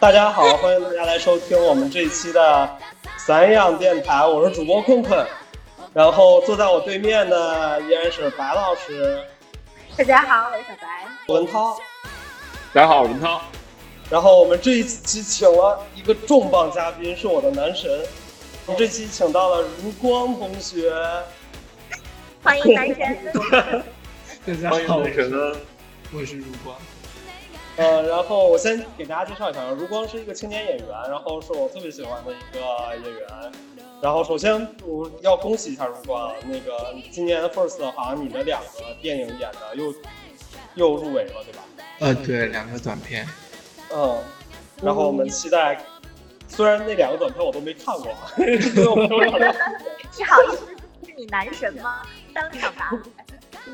大家好，欢迎大家来收听我们这一期的散养电台，我是主播困困，然后坐在我对面的依然是白老师。大家好，我是小白。文涛。大家好，我是文涛。然后我们这一期请了一个重磅嘉宾，是我的男神。我们这期请到了如光同学，欢迎男神。大家好，我是我是如光。呃，然后我先给大家介绍一下，如光是一个青年演员，然后是我特别喜欢的一个演员。然后首先我要恭喜一下如光，那个今年 First 好像你的两个电影演的又又入围了，对吧？呃，对，两个短片。嗯，然后我们期待，虽然那两个短片我都没看过，你 好意思是你男神吗？当场答。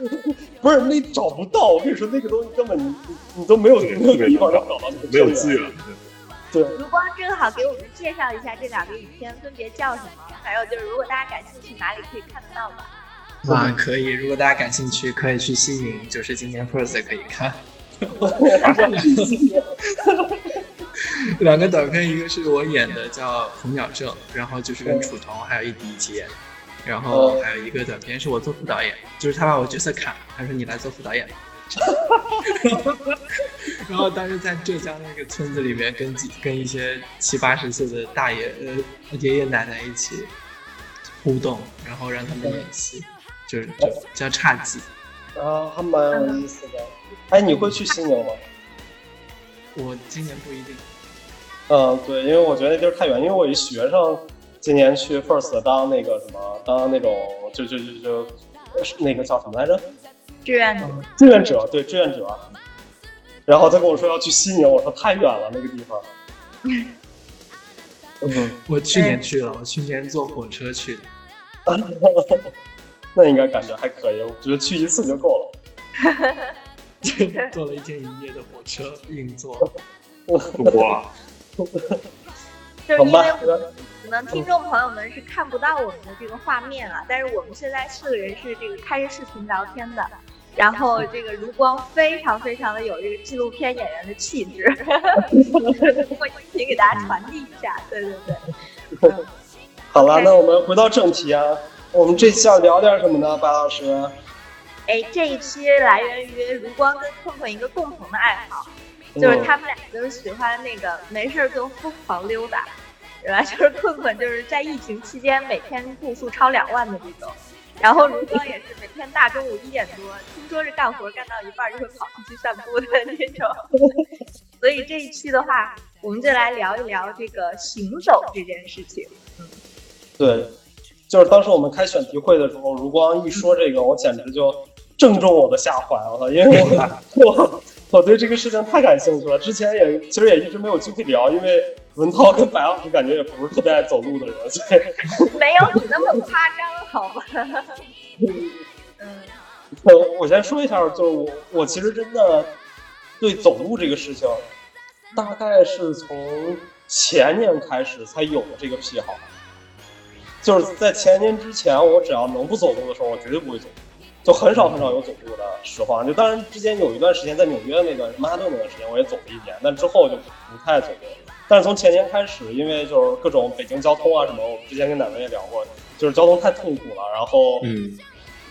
不是那找不到，我跟你说那个东西根本你你都没有没有地方找到，没有资源。对。如光正好给我们介绍一下这两个影片分别叫什么，还有就是如果大家感兴趣，哪里可以看得到吗？啊，可以，如果大家感兴趣，可以去西宁，就是今天 First 可以看。两个短片，一个是我演的叫《红鸟症》，然后就是跟楚童还有一迪一起演。然后还有一个短片是我做副导演，就是他把我角色砍了，他说你来做副导演。然后当时在浙江那个村子里面，跟几跟一些七八十岁的大爷呃爷爷奶奶一起互动，然后让他们演戏，就是就叫差技。啊，还蛮有意思的。哎，你会去西宁吗？我今年不一定。嗯，对，因为我觉得那地儿太远，因为我一学生。今年去 First 当那个什么，当那种就就就就那个叫什么来着？志愿者。志愿者，对志愿者。然后他跟我说要去西宁，我说太远了那个地方。嗯，我去年去了，我去年坐火车去的。那应该感觉还可以，我觉得去一次就够了。坐了一天一夜的火车，硬座。哇。就是因为可能听众朋友们是看不到我们的这个画面啊，但是我们现在四个人是这个开着视频聊天的，然后这个如光非常非常的有这个纪录片演员的气质，通过音频给大家传递一下，对对对。好了，那我们回到正题啊，我们这期要聊点什么呢，白老师？哎，这一期来源于如光跟困困一个共同的爱好。就是他们俩都是喜欢那个没事就疯狂溜达，对吧？就是困困就是在疫情期间每天步数超两万的这种，然后如光也是每天大中午一点多，听说是干活干到一半就会跑出去散步的那种。所以这一期的话，我们就来聊一聊这个行走这件事情。对，就是当时我们开选题会的时候，如光一说这个，我简直就正中我的下怀了，因为我。我对这个事情太感兴趣了，之前也其实也一直没有机会聊，因为文涛跟白老师感觉也不是特别爱走路的人，所以 没有你那么夸张，好吗？嗯，我我先说一下，就是我我其实真的对走路这个事情，大概是从前年开始才有的这个癖好，就是在前年之前，我只要能不走路的时候，我绝对不会走。就很少很少有走路的时候，就当然之前有一段时间在纽约那段曼哈顿那段时间我也走了一年，但之后就不太走路。但是从前年开始，因为就是各种北京交通啊什么，我之前跟奶奶也聊过，就是交通太痛苦了。然后，嗯，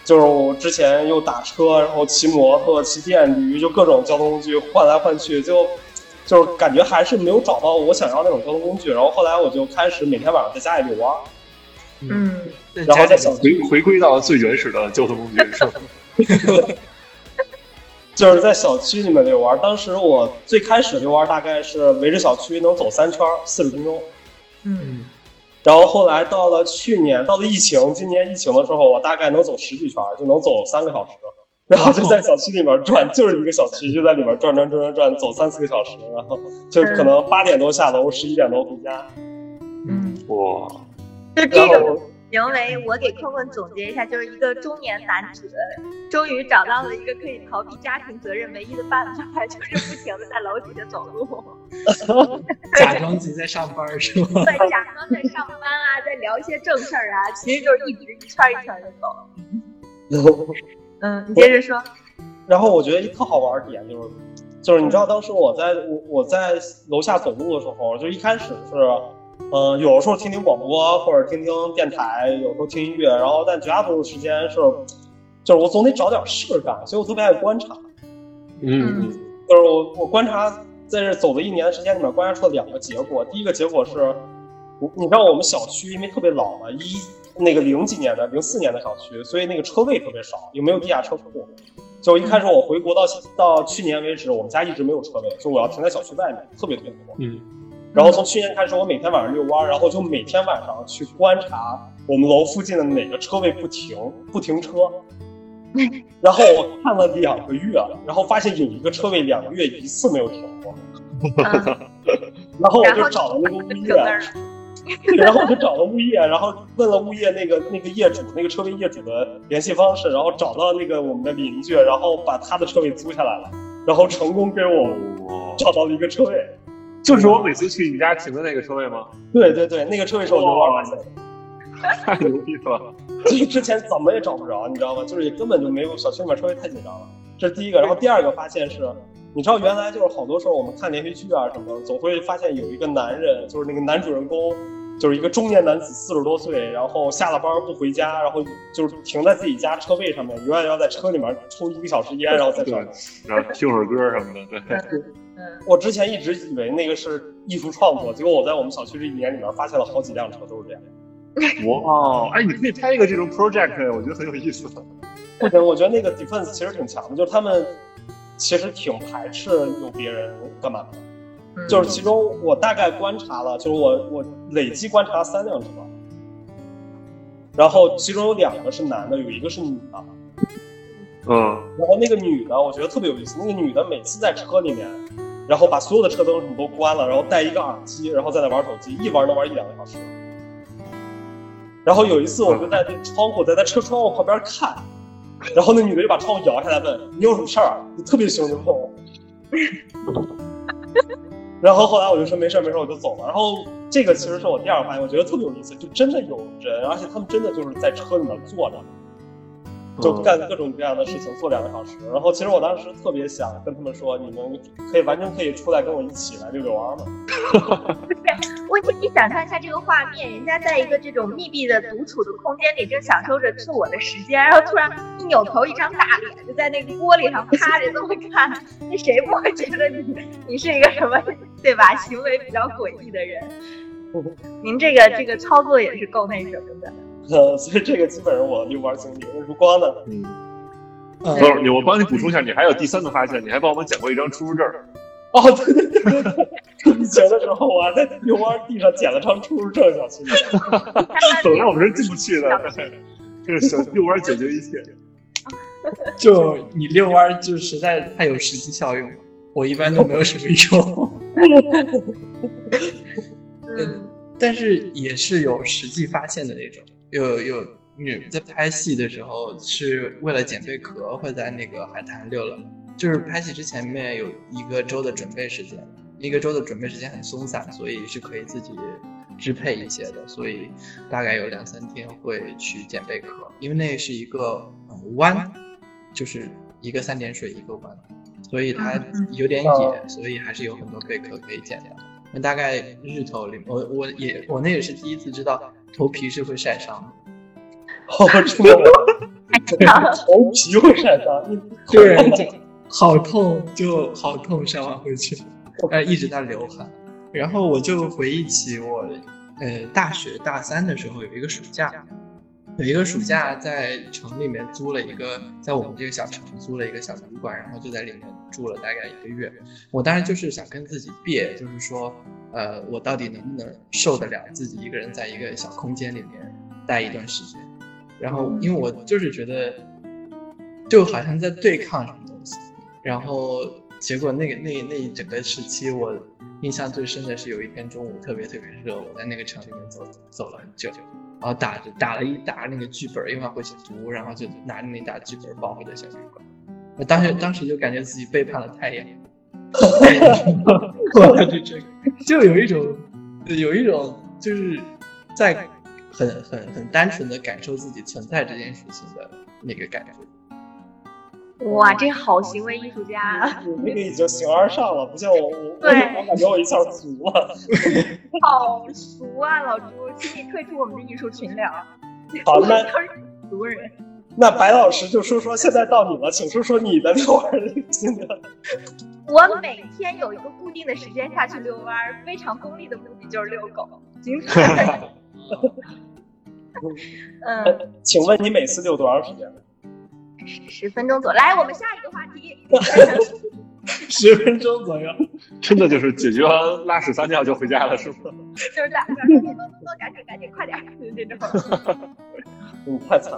就是我之前又打车，然后骑摩托、骑电驴，就各种交通工具换来换去，就就是感觉还是没有找到我想要那种交通工具。然后后来我就开始每天晚上在家里遛弯。嗯，然后再想回回归到最原始的交通工具是吧？就是在小区里面遛弯。当时我最开始遛弯大概是围着小区能走三圈，四十分钟。嗯，然后后来到了去年，到了疫情，今年疫情的时候，我大概能走十几圈，就能走三个小时。然后就在小区里面转，就是一个小区，就在里面转转转转转，走三四个小时。然后就可能八点多下楼，十一点多回家。嗯，哇。就这个行为，我给困困总结一下，就是一个中年男子终于找到了一个可以逃避家庭责任唯一的办法，就是不停的在楼底下走路，假装自己在上班是吗？对，假装在上班啊，在聊一些正事儿啊，其实就是一直一圈一圈的走。嗯，你接着说。然后我觉得一特好玩的点就是，就是你知道当时我在我我在楼下走路的时候，就一开始是，呃，有的时候听听广播或者听听电台，有时候听音乐，然后但绝大多数时间是，就是我总得找点事干，所以我特别爱观察。嗯就是我我观察在这走了一年的时间里面，观察出了两个结果。第一个结果是，你你知道我们小区因为特别老嘛，一那个零几年的零四年的小区，所以那个车位特别少，也没有地下车库。就一开始我回国到到去年为止，我们家一直没有车位，就我要停在小区外面，特别特别多。嗯然后从去年开始，我每天晚上遛弯儿，然后就每天晚上去观察我们楼附近的哪个车位不停不停车。然后我看了两个月，然后发现有一个车位两个月一次没有停过，嗯然后我就找了那个物业。然后我就找了物业，然后问了物业那个那个业主那个车位业主的联系方式，然后找到那个我们的邻居，然后把他的车位租下来了，然后成功给我哦，找到了一个车位。就是我每次去你家停的那个车位吗？对对对，那个车位是我遛弯儿发现的。太牛逼了！就是之前怎么也找不着，你知道吗？就是也根本就没有小区里面车位太紧张了，这是第一个。然后第二个发现是，你知道原来就是好多时候我们看连续剧啊什么，总会发现有一个男人，就是那个男主人公，就是一个中年男子，四十多岁，然后下了班不回家，然后就是停在自己家车位上面，永远要在车里面抽一个小时烟，然后再上。然后听会儿歌什么的，对，嗯，我之前一直以为那个是艺术创作，结果我在我们小区这一年里面发现了好几辆车都是这样。哇，哎，你可以拍一个这种 project，我觉得很有意思。不行，我觉得那个 defense 其实挺强的，就是他们其实挺排斥有别人干嘛的。嗯就是其中我大概观察了，就是我我累计观察了三辆车，然后其中有两个是男的，有一个是女的。嗯，然后那个女的，我觉得特别有意思。那个女的每次在车里面，然后把所有的车灯什么都关了，然后戴一个耳机，然后在那玩手机，一玩能玩一两个小时。然后有一次，我就在那窗户，在她车窗户旁边看，然后那女的就把窗户摇下来问：“你有什么事儿啊？”就特别凶就问我。然后后来我就说没事没事，我就走了。然后这个其实是我第二个发现，我觉得特别有意思，就真的有人，而且他们真的就是在车里面坐着，就干各种各样的事情，做两个小时。然后其实我当时特别想跟他们说，你们可以完全可以出来跟我一起来遛遛弯嘛。问题你想象一下这个画面，人家在一个这种密闭的独处的空间里，正享受着自我的时间，然后突然一扭头，一张大脸就在那个玻璃上趴着这么看，那谁不会觉得你你是一个什么对吧？行为比较诡异的人。您这个这个操作也是够那什么的。呃，所以这个基本上我遛弯经历。如光呢？嗯，嗯不是你，我帮你补充一下，你还有第三个发现，你还帮我们捡过一张出入证。哦，对对对对对，疫情的时候我还在遛弯地上捡了张出入证，小区里。本来我们是进不去的，这个小遛弯解决一切。就你遛弯儿就实在太有实际效用了，我一般都没有什么用。嗯但是也是有实际发现的那种，有有女在拍戏的时候是为了捡贝壳，会在那个海滩溜了。就是拍戏之前面有一个周的准备时间，一个周的准备时间很松散，所以是可以自己支配一些的。所以大概有两三天会去捡贝壳，因为那是一个嗯湾，就是一个三点水一个湾，所以它有点野，所以还是有很多贝壳可以捡的。那大概日头里，我我也我那也是第一次知道头皮是会晒伤的。好出 了，头皮会晒伤，你 对，就好痛，就好痛，晒完回去，呃，一直在流汗。然后我就回忆起我，呃，大学大三的时候有一个暑假，有一个暑假在城里面租了一个，在我们这个小城租了一个小旅馆，然后就在里面住了大概一个月。我当时就是想跟自己憋，就是说，呃，我到底能不能受得了自己一个人在一个小空间里面待一段时间？然后，因为我就是觉得，就好像在对抗什么东西。然后结果那个那那一整个时期，我印象最深的是有一天中午特别特别热，我在那个城里面走走了很久，然后打着打了一沓那个剧本，因为要回去读，然后就拿着那沓剧本抱回了小旅馆。我当时当时就感觉自己背叛了太阳，我就这个就有一种有一种就是在很很很单纯的感受自己存在这件事情的那个感觉。哇，这好行为艺术家啊！你那个已经形而上了，不像我，我我感觉我一下俗了。好俗啊，老朱，请你退出我们的艺术群聊。好，那都是俗人。那白老师就说说，现在到你了，请说说你的遛弯儿的心得。我每天有一个固定的时间下去遛弯儿，非常功利的目的就是遛狗，仅此而已。嗯，请问你每次遛多长时间？十分钟左右。来，我们下一个话题。十分钟左右，真的就是解决完拉屎撒尿就回家了，是吗？就是这样，多多多多，赶紧赶紧，快点儿，就是这种。你太惨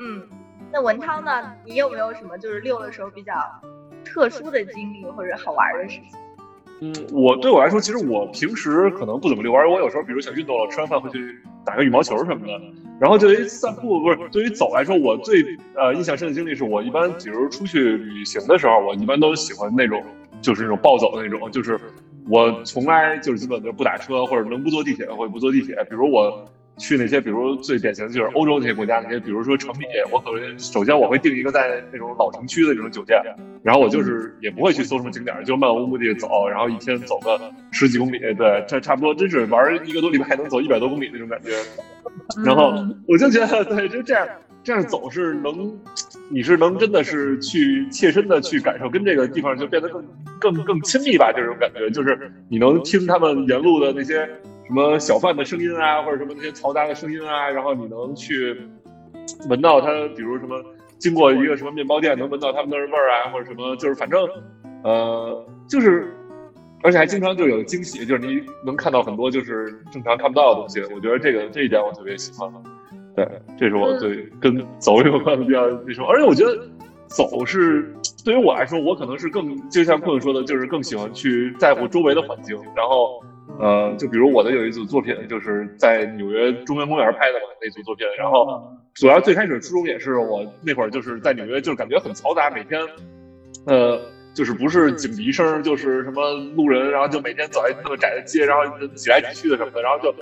嗯，那文涛呢？你有没有什么就是遛的时候比较特殊的经历或者好玩的事情？嗯，我对我来说，其实我平时可能不怎么遛弯，我有时候比如想运动了，吃完饭会去打个羽毛球什么的。然后对于散步不是对于走来说，我最呃印象深的经历是我一般比如出去旅行的时候，我一般都喜欢那种就是那种暴走的那种，就是我从来就是基本就不打车或者能不坐地铁我也不坐地铁。比如我去那些，比如最典型的就是欧洲那些国家那些，比如说城里，我可能首先我会定一个在那种老城区的那种酒店，然后我就是也不会去搜什么景点，就漫无目的走，然后一天走个十几公里，对，这差不多真是玩一个多礼拜能走一百多公里那种感觉。然后我就觉得，对，就这样这样走是能，你是能真的是去切身的去感受，跟这个地方就变得更更更亲密吧，这种感觉，就是你能听他们沿路的那些什么小贩的声音啊，或者什么那些嘈杂的声音啊，然后你能去闻到它，比如什么经过一个什么面包店，能闻到他们那儿味儿啊，或者什么，就是反正呃，就是。而且还经常就有惊喜，就是你能看到很多就是正常看不到的东西。我觉得这个这一点我特别喜欢。对，这是我对跟走有关的比较那什么。而且我觉得走是对于我来说，我可能是更就像困说的，就是更喜欢去在乎周围的环境。然后呃，就比如我的有一组作品，就是在纽约中央公园拍的嘛，那组作品。然后主要最开始初衷也是我那会儿就是在纽约，就是感觉很嘈杂，每天呃。就是不是警笛声，就是什么路人，然后就每天走在那么窄的街，然后挤来挤去的什么的，然后就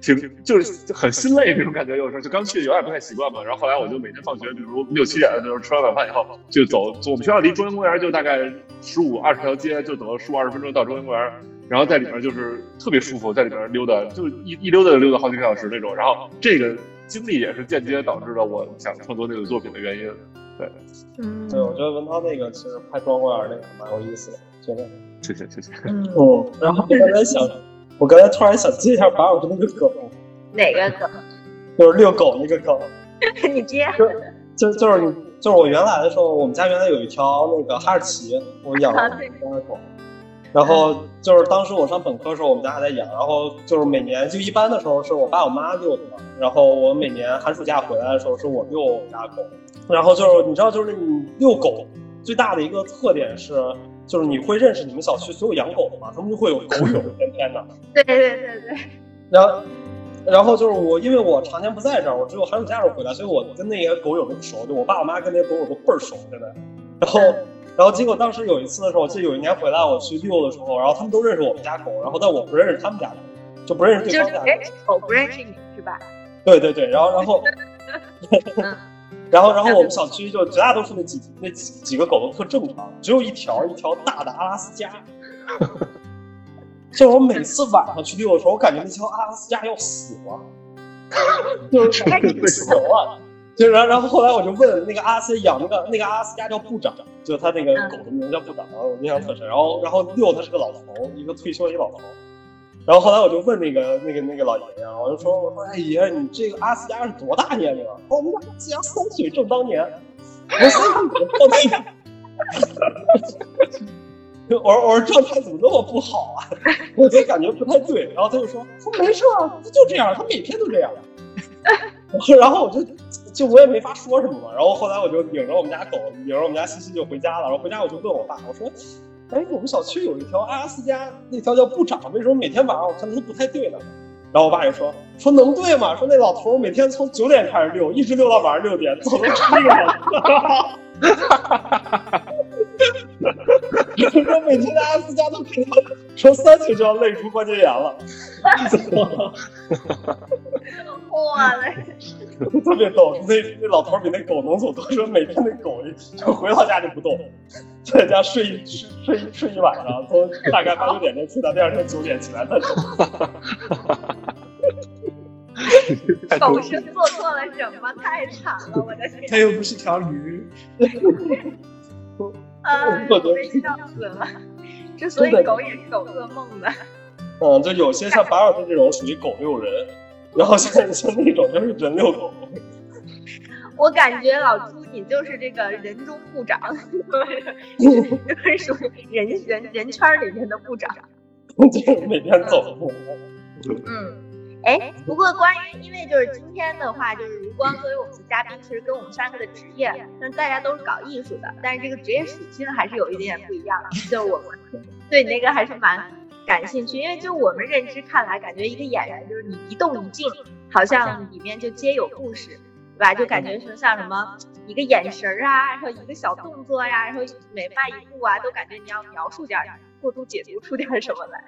挺就是很心累那种感觉。有时候就刚去有点不太习惯嘛。然后后来我就每天放学，比如六七点的时候吃完晚饭以后，就走。我们学校离中央公园就大概十五二十条街，就走了十五二十分钟到中央公园。然后在里面就是特别舒服，在里面溜达，就一一溜达就溜达好几个小时那种。然后这个经历也是间接导致了我想创作这个作品的原因。对，嗯，对，我觉得文涛那个其实拍中央公园那个蛮有意思的，真的。谢谢谢谢。嗯，嗯，然后我刚才想，我刚才突然想接一下白老师那个梗，哪个梗？就是遛狗那个梗，你接。就就是你就是我原来的时候，我们家原来有一条那个哈士奇，我养了。然后就是当时我上本科的时候，我们家还在养。然后就是每年就一般的时候是我爸我妈遛它，然后我每年寒暑假回来的时候是我遛我们家狗。然后就是你知道，就是你遛狗最大的一个特点是，就是你会认识你们小区所有养狗的嘛，他们就会有狗友天天的。对对对对，然后，然后就是我，因为我常年不在这儿，我只有寒暑假时候回来，所以我跟那些狗友都不熟，就我爸我妈跟那些狗友都倍儿熟，现在。然后，然后结果当时有一次的时候，我记得有一年回来我去遛的时候，然后他们都认识我们家狗，然后但我不认识他们家狗，就不认识对方家狗。认识狗不认识你是吧？对对对，然后然后，然后 然后我们小区就绝大多数那几那几几个狗都特正常，只有一条一条大的阿拉斯加。就我每次晚上去遛的时候，我感觉那条阿拉斯加要死了，就 是开始不行了。就然然后后来我就问那个阿拉斯养那个那个阿拉斯加叫部长，就他那个狗的名字叫部长，然后我印象特深。然后然后六他是个老头，一个退休的一个老头。然后后来我就问那个那个那个老爷爷啊，我就说我说哎爷，你这个阿拉斯加是多大年龄啊？哦我们家阿拉斯加三岁正当年。我说三岁正当年。我说我说状态怎么那么不好啊？我就感觉不太对。然后他就说说没事啊，他就这样，他每天都这样。然后我就就我也没法说什么嘛。然后后来我就领着我们家狗，领着我们家西西就回家了。然后回家我就问我爸，我说，哎，我们小区有一条阿拉斯加，那条叫部长，为什么每天晚上我看它都不太对呢？然后我爸就说说能对吗？说那老头每天从九点开始遛，一直遛到晚上六点，走了十一个小时。说 每天的阿拉斯加都看到，说三岁就要累出关节炎了。哈哈哈哇，了，特别逗。那那老头比那狗能走多，说每天那狗就回到家就不动，在家睡一睡睡一睡一晚上，从大概八九点钟睡到第二天九点起来再走。狗是做错了什么？太惨了，我的天！它又不是条驴。啊，被笑死了。之所以狗也是狗做梦的。嗯，就有些像巴尔特这种属于狗遛人，然后像像那种就是人遛狗。我感觉老朱你就是这个人中部长，就是属于人人人圈里面的部长。就是每天走。嗯。哎，不过关于，因为就是今天的话，就是如光作为我们的嘉宾，其实跟我们三个的职业，那大家都是搞艺术的，但是这个职业属性还是有一点点不一样的。就我们对那个还是蛮感兴趣，因为就我们认知看来，感觉一个演员就是你一动一静，好像里面就皆有故事，对吧？就感觉是像什么一个眼神啊，然后一个小动作呀，然后每迈一步啊，都感觉你要描述点过度解读出点什么来。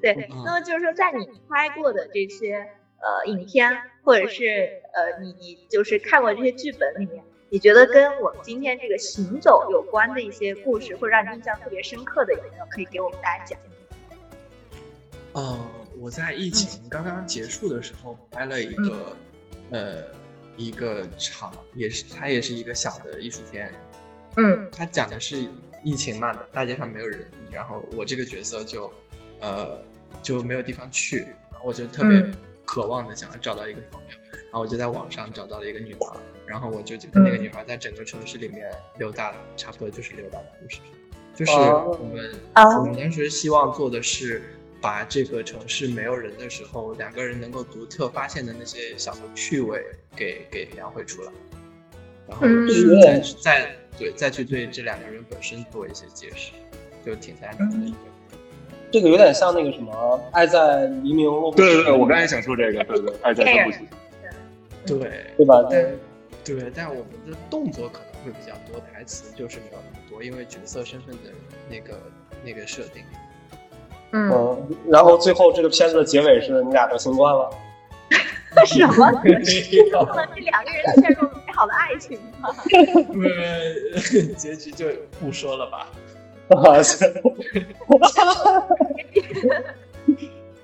对，那么就是说，在你拍过的这些呃影片，或者是呃你你就是看过这些剧本里面，你觉得跟我们今天这个行走有关的一些故事，或者让你印象特别深刻的，有没有可以给我们大家讲？呃，我在疫情刚刚结束的时候拍了一个呃一个场，也是它也是一个小的艺术片，嗯，它讲的是疫情嘛，大街上没有人，然后我这个角色就。呃，就没有地方去，然后我就特别渴望的想要找到一个朋友，然后我就在网上找到了一个女孩，然后我就跟那个女孩在整个城市里面溜达，差不多就是溜达的故事，就是我们我们当时希望做的是把这个城市没有人的时候，两个人能够独特发现的那些小的趣味给给描绘出来，然后再再对再去对这两个人本身做一些解释，就挺单纯的一个。这个有点像那个什么《爱在黎明落对对对，我刚才想说这个，对对，爱在落不起。对对吧？对对，但我们的动作可能会比较多，台词就是没有那么多，因为角色身份的那个那个设定。嗯，然后最后这个片子的结尾是你俩得新冠了。什么？这两个人陷入美好的爱情吗？结局就不说了吧。啊！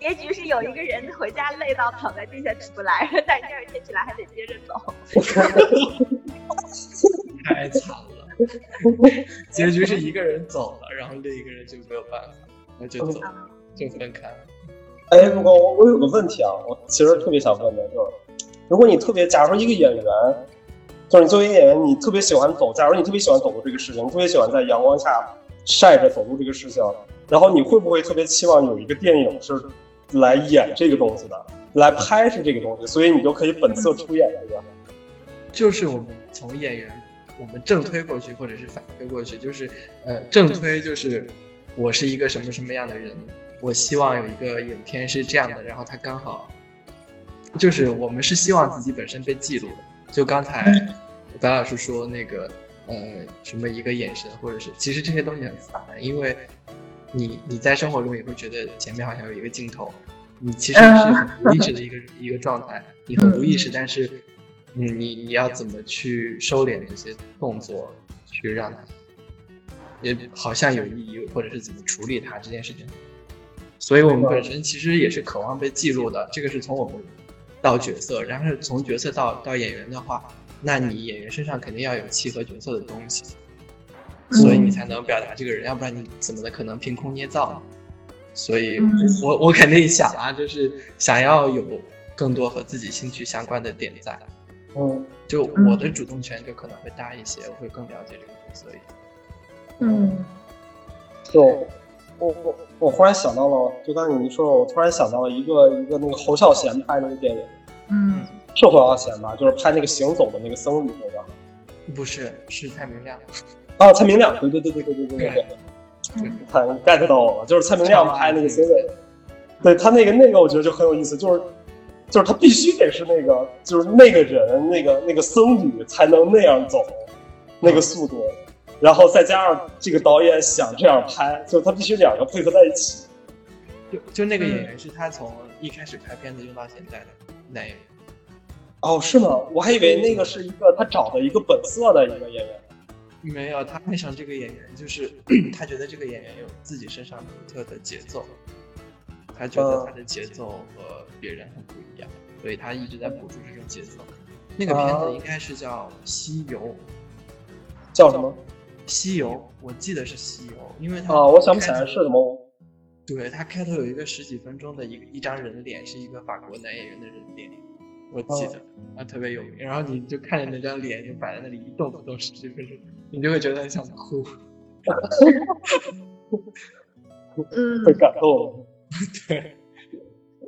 结局是有一个人回家累到躺在地下起不来，但是第二天起来还得接着走。太惨了！结局是一个人走了，然后另一个人就没有办法，那就走，就分开了。哎，不过我我有个问题啊，我其实特别想问的就是，如果你特别，假如说一个演员，就是你作为演员，你特别喜欢走，假如你特别喜欢走路这个事情，你特别喜欢在阳光下。晒着走路这个事情，然后你会不会特别期望有一个电影是来演这个东西的，来拍是这个东西，所以你就可以本色出演这个。就是我们从演员，我们正推过去，或者是反推过去，就是呃正推就是我是一个什么什么样的人，我希望有一个影片是这样的，然后他刚好就是我们是希望自己本身被记录的。就刚才白老师说那个。呃，什么一个眼神，或者是，其实这些东西很烦，因为你你在生活中也会觉得前面好像有一个镜头，你其实是很无意识的一个一个状态，你很无意识，但是你你你要怎么去收敛这些动作，去让它也好像有意义，或者是怎么处理它这件事情，所以我们本身其实也是渴望被记录的，这个是从我们到角色，然后从角色到到演员的话。那你演员身上肯定要有契合角色的东西，所以你才能表达这个人，要不然你怎么的可能凭空捏造？所以，我我肯定想啊，就是想要有更多和自己兴趣相关的点在。嗯，就我的主动权就可能会大一些，我会更了解这个角色一点。嗯，就我我我忽然想到了，就刚才你一说，我突然想到了一个一个那个侯孝贤拍那个电影。嗯。是侯孝贤吧？就是拍那个行走的那个僧侣那个，不是，是蔡明亮。啊，蔡明亮，对对对对对对对对对，他 get 到我了，就是蔡明亮拍那个行走，对他那个那个，我觉得就很有意思，就是就是他必须得是那个，就是那个人，那个那个僧侣才能那样走，那个速度，然后再加上这个导演想这样拍，就他必须两个配合在一起。就就那个演员是他从一开始拍片子用到现在的那。哦，是吗？我还以为那个是一个他找的一个本色的一个演员。没有，他爱上这个演员，就是 他觉得这个演员有自己身上独特的节奏，他觉得他的节奏和别人很不一样，所以他一直在捕捉这种节奏。那个片子应该是叫《西游》，叫什么？西游，我记得是西游，因为他啊，我想不起来是什么。对他开头有一个十几分钟的一个一张人脸，是一个法国男演员的人脸。我记得啊，特别有名。然后你就看着那张脸，就摆在那里一动不动十几分钟，你就会觉得很想哭。嗯，会感动。对。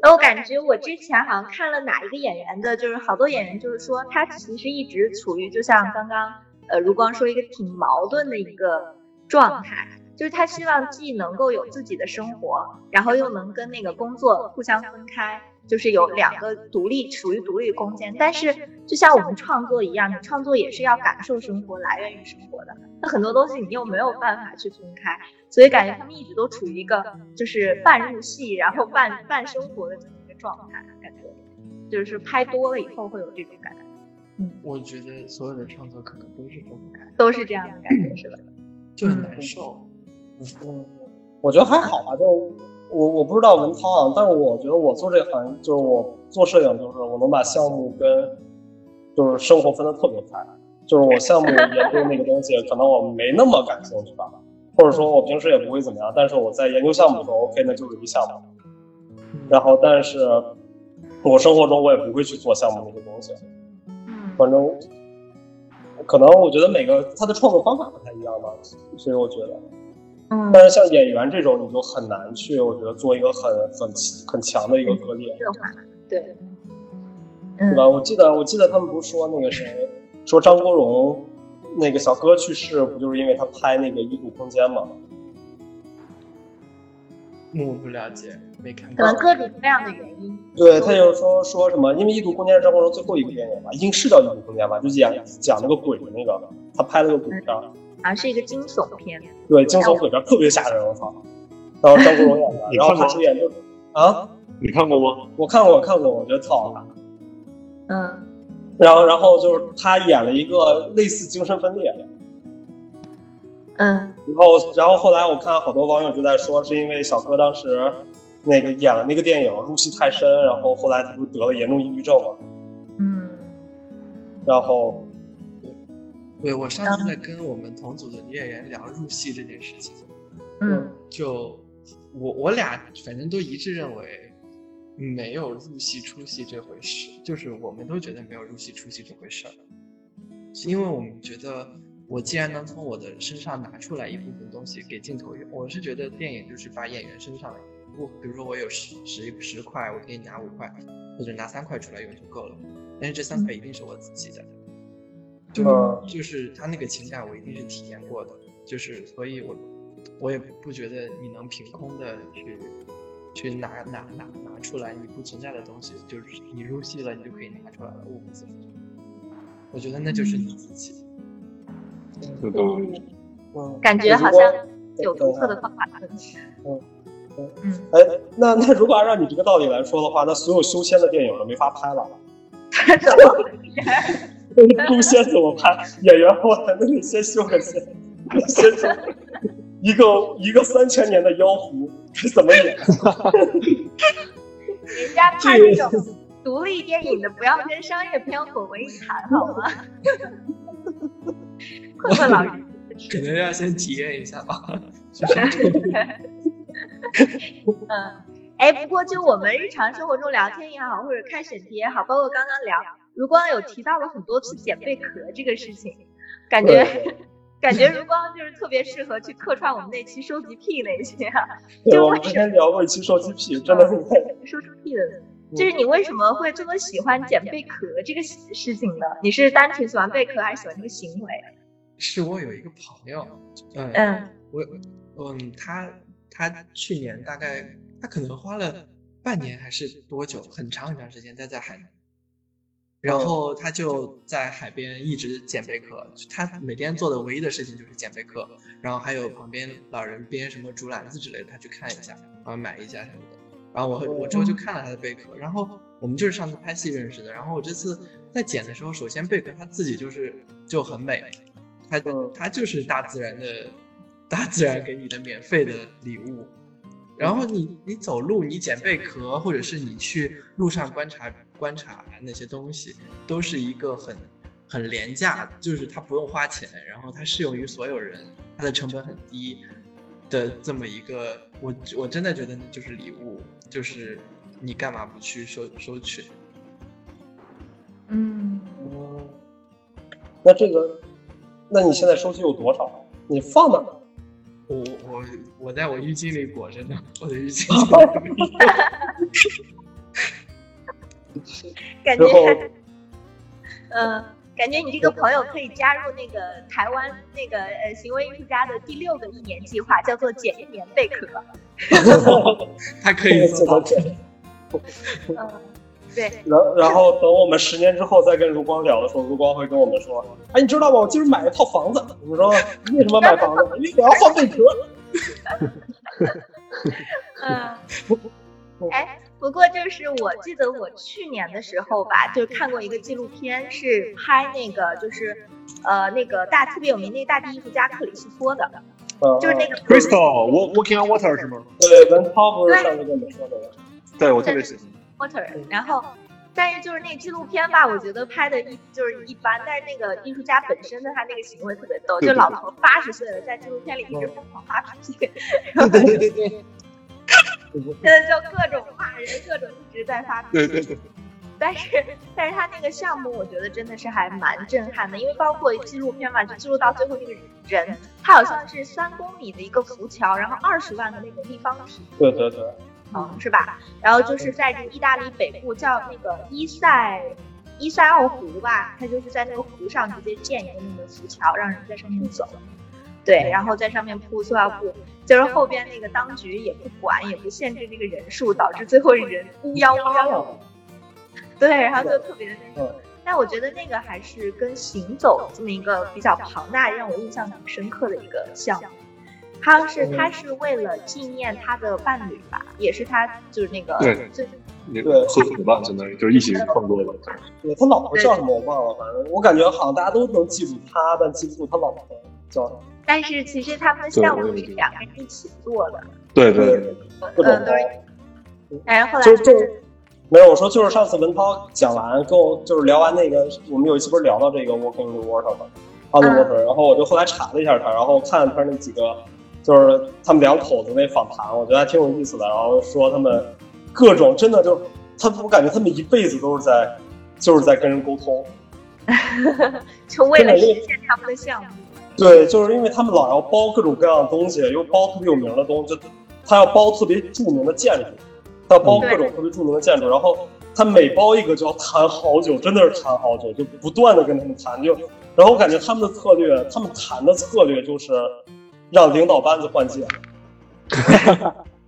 我感觉我之前好像看了哪一个演员的，就是好多演员就是说他其实一直处于就像刚刚呃如光说一个挺矛盾的一个状态，就是他希望既能够有自己的生活，然后又能跟那个工作互相分开。就是有两个独立属于独立空间，但是就像我们创作一样，你创作也是要感受生活，来源于生活的。那很多东西你又没有办法去分开，所以感觉他们一直都处于一个就是半入戏，然后半半生活的这么一个状态，感觉就是拍多了以后会有这种感觉。嗯，我觉得所有的创作可能都是分开，都是这样的感觉，是吧？就很难受。嗯，我觉得还好吧，就。我我不知道文涛啊，但是我觉得我做这行就是我做摄影，就是我能把项目跟就是生活分得特别开。就是我项目研究那个东西，可能我没那么感兴趣吧，或者说我平时也不会怎么样。但是我在研究项目的时候，OK，那就是一项目。然后，但是我生活中我也不会去做项目那些东西。反正可能我觉得每个他的创作方法不太一样吧，所以我觉得。嗯，但是像演员这种，你就很难去，我觉得做一个很很很强的一个割裂。对，对吧？我记得我记得他们不是说那个谁，说张国荣那个小哥去世，不就是因为他拍那个《异度空间》吗？我不了解，没看。可能各种各样的原因。对他就是说说什么，因为《异度空间》是张国荣最后一部电影嘛，应是叫《异度空间》吧？就讲讲那个鬼的那个，他拍了个鬼片。啊，是一个惊悚片。对，惊悚鬼片特别吓人，我操！然后张国荣演的，然后他主演就啊，你看过吗？我看过，我看过，我觉得特好看。嗯。然后，然后就是他演了一个类似精神分裂。嗯。然后，然后后来我看好多网友就在说，是因为小哥当时那个演了那个电影入戏太深，然后后来他不得了严重抑郁症嘛。嗯。然后。对，我上次在跟我们同组的女演员聊入戏这件事情，嗯，就我我俩反正都一致认为没有入戏出戏这回事，就是我们都觉得没有入戏出戏这回事儿，因为我们觉得我既然能从我的身上拿出来一部分东西给镜头用，我是觉得电影就是把演员身上的，我比如说我有十十十块，我可以拿五块或者拿三块出来用就够了，但是这三块一定是我自己的。就就是他那个情感，我一定是体验过的，就是所以，我我也不觉得你能凭空的去去拿拿拿拿出来你不存在的东西，就是你入戏了，你就可以拿出来了，我不自我觉得那就是你自己。嗯，感觉好像有独特的方法嗯嗯，哎，那那如果按照你这个道理来说的话，那所有修仙的电影都没法拍了。怎么？修仙怎么拍？演员后来那你先修个仙，先修一个一个三千年的妖狐是怎么演？人家拍这种独立电影的，不要跟商业片混为一谈，好吗？困困老师，可能要先体验一下吧。嗯，哎，不过就我们日常生活中聊天也好，或者看审题也好，包括刚刚聊。如光有提到了很多次捡贝壳这个事情，感觉 感觉如光就是特别适合去客串我们那期收集癖那期啊。对，我们之前聊过一期收集癖，真的是收集癖的。就是你为什么会这么喜欢捡贝壳这个事情呢？你是单纯喜欢贝壳，还是喜欢这个行为？是我有一个朋友，嗯嗯，我嗯他他去年大概他可能花了半年还是多久，很长很长时间待在海南。然后他就在海边一直捡贝壳，他每天做的唯一的事情就是捡贝壳，然后还有旁边老人编什么竹篮子之类的，他去看一下，然后买一下什么的。然后我我之后就看了他的贝壳，然后我们就是上次拍戏认识的。然后我这次在剪的时候，首先贝壳它自己就是就很美，他嗯他就是大自然的，大自然给你的免费的礼物。然后你你走路，你捡贝壳，或者是你去路上观察观察那些东西，都是一个很很廉价，就是它不用花钱，然后它适用于所有人，它的成本很低的这么一个，我我真的觉得那就是礼物，就是你干嘛不去收收取？嗯，嗯，那这个，那你现在收集有多少？你放哪？我我我在我浴巾里裹着呢，我的浴巾里。感觉，嗯，感觉你这个朋友可以加入那个台湾那个呃行为艺术家的第六个一年计划，叫做捡一年贝壳。他可以做到。嗯，对，然然后等我们十年之后再跟如光聊的时候，如光会跟我们说：“哎，你知道吗？我今儿买了一套房子。”我们说：“为什么买房子？因为我要换贝壳。嗯，哎，不过就是我记得我去年的时候吧，就看过一个纪录片，是拍那个就是呃那个大特别有名那个大地艺术家克里斯托的，”嗯，就是那个 Crystal Walk Walking on Water 是吗？对，文涛不是上次跟我们说的吗？对我特别喜欢。Water，然后。但是就是那纪录片吧，我觉得拍的一就是一般，但是那个艺术家本身的他那个行为特别逗，就老头八十岁了，在纪录片里一直疯狂发脾气，对对对对，现在就各种骂人，各种一直在发脾气。对对对，但是但是他那个项目，我觉得真的是还蛮震撼的，因为包括纪录片嘛，就记录到最后那个人，他好像是三公里的一个浮桥，然后二十万个那个立方体对对对，层是吧？然后就是在这个意大利北部叫那个伊塞伊塞奥湖吧，它就是在那个湖上直接建一个那个浮桥，让人在上面走。对，然后在上面铺塑料布，就是后边那个当局也不管，也不限制这个人数，导致最后人乌泱乌泱。对，然后就特别的那嗯种。但我觉得那个还是跟行走这么一个比较庞大，让我印象挺深刻的一个项目。好像是他是为了纪念他的伴侣吧，也是他就是那个对最那对个合伙伴相当于就是一起创作的。对他老婆叫什么我忘了，反正我感觉好像大家都能记住他，但记不住他老婆叫什么。但是其实他们的项目是两个人一起做的，对对，各种嗯，都是，但是后来就就是没有，我说就是上次文涛讲完，跟我就是聊完那个，我们有一期不是聊到这个 Walking the Water 吗？On the 嗯 Water，、然后我就后来查了一下他，然后看了他那几个，就是他们两口子那访谈，我觉得还挺有意思的。然后说他们各种真的就，他我感觉他们一辈子都是在就是在跟人沟通。就为了实现他们的项目。对，就是因为他们老要包各种各样的东西，又包特别有名的东西，就他要包特别著名的建筑，他要包各种特别著名的建筑，然后他每包一个就要谈好久，真的是谈好久，就不断的跟他们谈，就然后我感觉他们的策略，他们谈的策略就是让领导班子换届，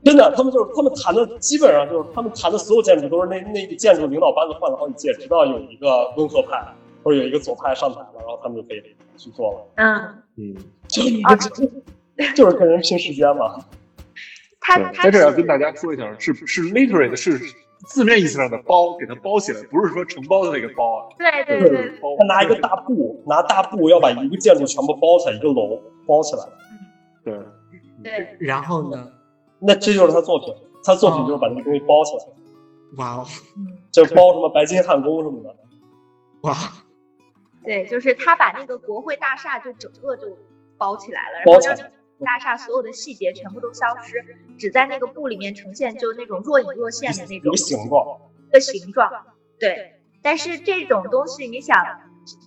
真的，他们就是他们谈的基本上就是他们谈的所有建筑都是那那个建筑领导班子换了好几届，直到有一个温和派或者有一个左派上台了，然后他们就可以去做了。嗯，嗯，就就是跟人拼时间嘛。他他在这儿要跟大家说一下，是是 literally 的是字面意思上的包，给它包起来，不是说承包的那个包啊，对对对他拿一个大布，拿大布要把一个建筑全部包起来，一个楼包起来。对，对，然后呢？那这就是他作品，他作品就是把这个东西包起来，哇哦嗯，就包什么白金汉宫什么的。哇！对，就是他把那个国会大厦就整个就包起来了，然包起来后让大厦所有的细节全部都消失，只在那个布里面呈现就那种若隐若现的那种一个形状，一个形状。对，但是这种东西你想，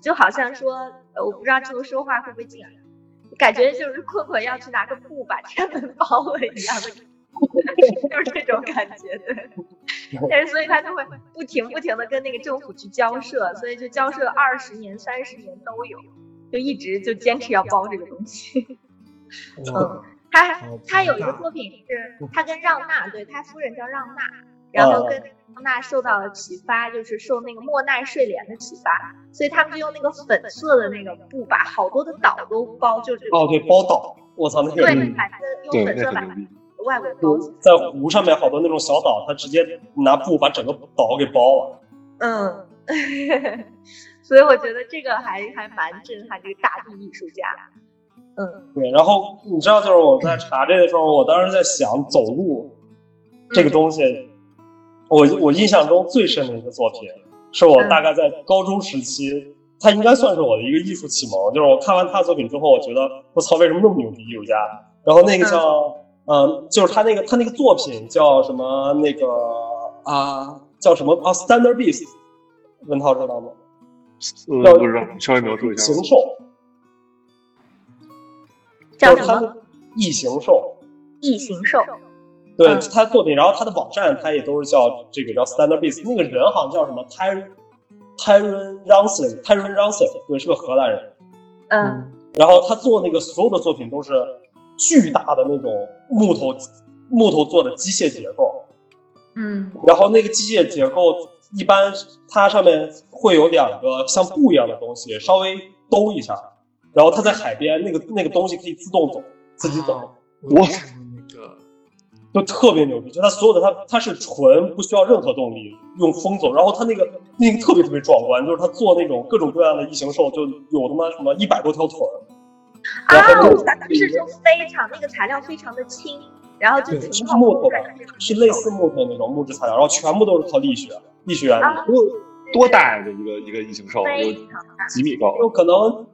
就好像说，呃，我不知道这个说话会不会进来，感觉就是困困要去拿个布把天门 包了一样的。就是这种感觉，对。但是所以他就会不停不停的跟那个政府去交涉，所以就交涉二十年、三十年都有，就一直就坚持要包这个东西。嗯，他好他有一个作品是他跟让娜，对他夫人叫让娜，然后跟让娜受到了启发，就是受那个莫奈睡莲的启发，所以他们就用那个粉色的那个布把好多的岛都包，就是哦，对，包岛，我操，那个对，用对，粉色把。外围包起来。在湖上面好多那种小岛，他直接拿布把整个岛给包了。嗯，所以我觉得这个还还蛮震撼，这个大地艺术家。嗯，对。然后你知道，就是我在查这个时候，我当时在想走路这个东西，我我印象中最深的一个作品，是我大概在高中时期，他应该算是我的一个艺术启蒙。就是我看完他的作品之后，我觉得我操，为什么那么牛逼艺术家？然后那个叫嗯，就是他那个他那个作品叫什么？那个啊，叫什么啊？Standard Beast，文涛知道吗？呃，不知道，稍微描述一下。形兽。叫什么？异形兽。异形兽。对他作品，然后他的网站他也都是叫这个叫 Standard Beast。那个人好像叫什么 Ty Tyron Ransom，Tyron Ransom，对，是个荷兰人。嗯。然后他做那个所有的作品都是巨大的那种木头木头做的机械结构。嗯。然后那个机械结构一般它上面会有两个像布一样的东西，稍微兜一下。然后它在海边，那个那个东西可以自动走，自己走。我那个就特别牛逼，就它所有的它它是纯不需要任何动力，用风走。然后它那个那个特别特别壮观，就是它做那种各种各样的异形兽，就有他妈什么一百多条腿儿。啊，是就非常那个材料非常的轻，然后就纯靠木头的，是类似木头那种木质材料，然后全部都是靠力学力学原理。多多大呀？这一个一个异形兽有几米高？有可能。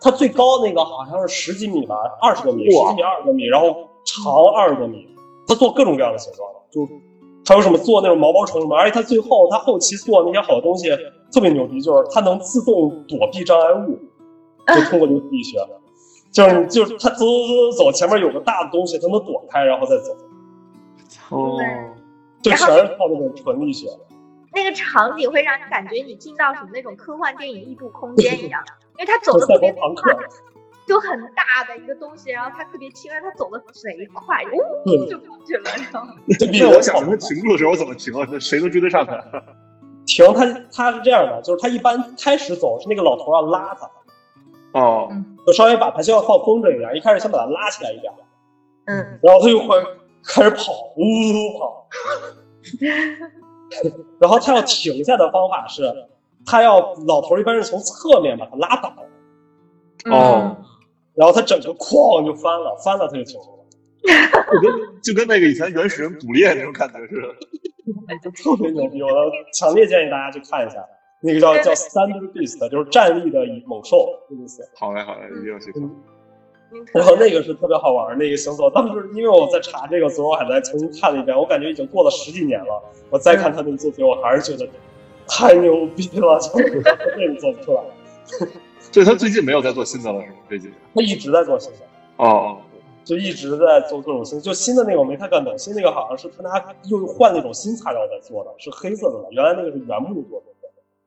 它最高那个好像是十几米吧，二十多米，十几米二十多米，然后长二十多米。他做各种各样的形状，就还有什么做那种毛毛虫什么，而且他最后他后期做那些好东西特别牛逼，就是它能自动躲避障碍物，就通过流体力学，就是就是他走走走走，前面有个大的东西，他能躲开然后再走。哦，就全是靠那种纯力学。那个场景会让你感觉你进到什么那种科幻电影异度空间一样。因为他走的特别快，就很大的一个东西，然后他特别轻，然后他走的贼快，呜就过去了。然后，那我想它停住的时候怎么停啊？那谁能追得上他？停，他他是这样的，就是他一般开始走是那个老头要拉他，哦，就稍微把他就要放风筝一样，一开始先把他拉起来一点，嗯，然后他就会开始跑，呜呜跑，然后他要停下的方法是。他要老头一般是从侧面把他拉倒，哦，然后他整个哐就翻了，翻了他就停住了，就跟就跟那个以前原始人捕猎那种感觉似的，就特别牛逼。我强烈建议大家去看一下，那个叫叫 Standard Beast，就是站立的猛兽的意思。好嘞，好嘞，一定要去看。然后那个是特别好玩那个星座。当时因为我在查这个，所以我还在重新看了一遍。我感觉已经过了十几年了，我再看他那个作品，我还是觉得。太牛逼了，就是这个做不出来。所以他最近没有在做新的了，是吗？这几年他一直在做新的。哦，就一直在做各种新，就新的那个我没太看懂。新那个好像是他拿又换那种新材料在做的，是黑色的了。原来那个是原木做的。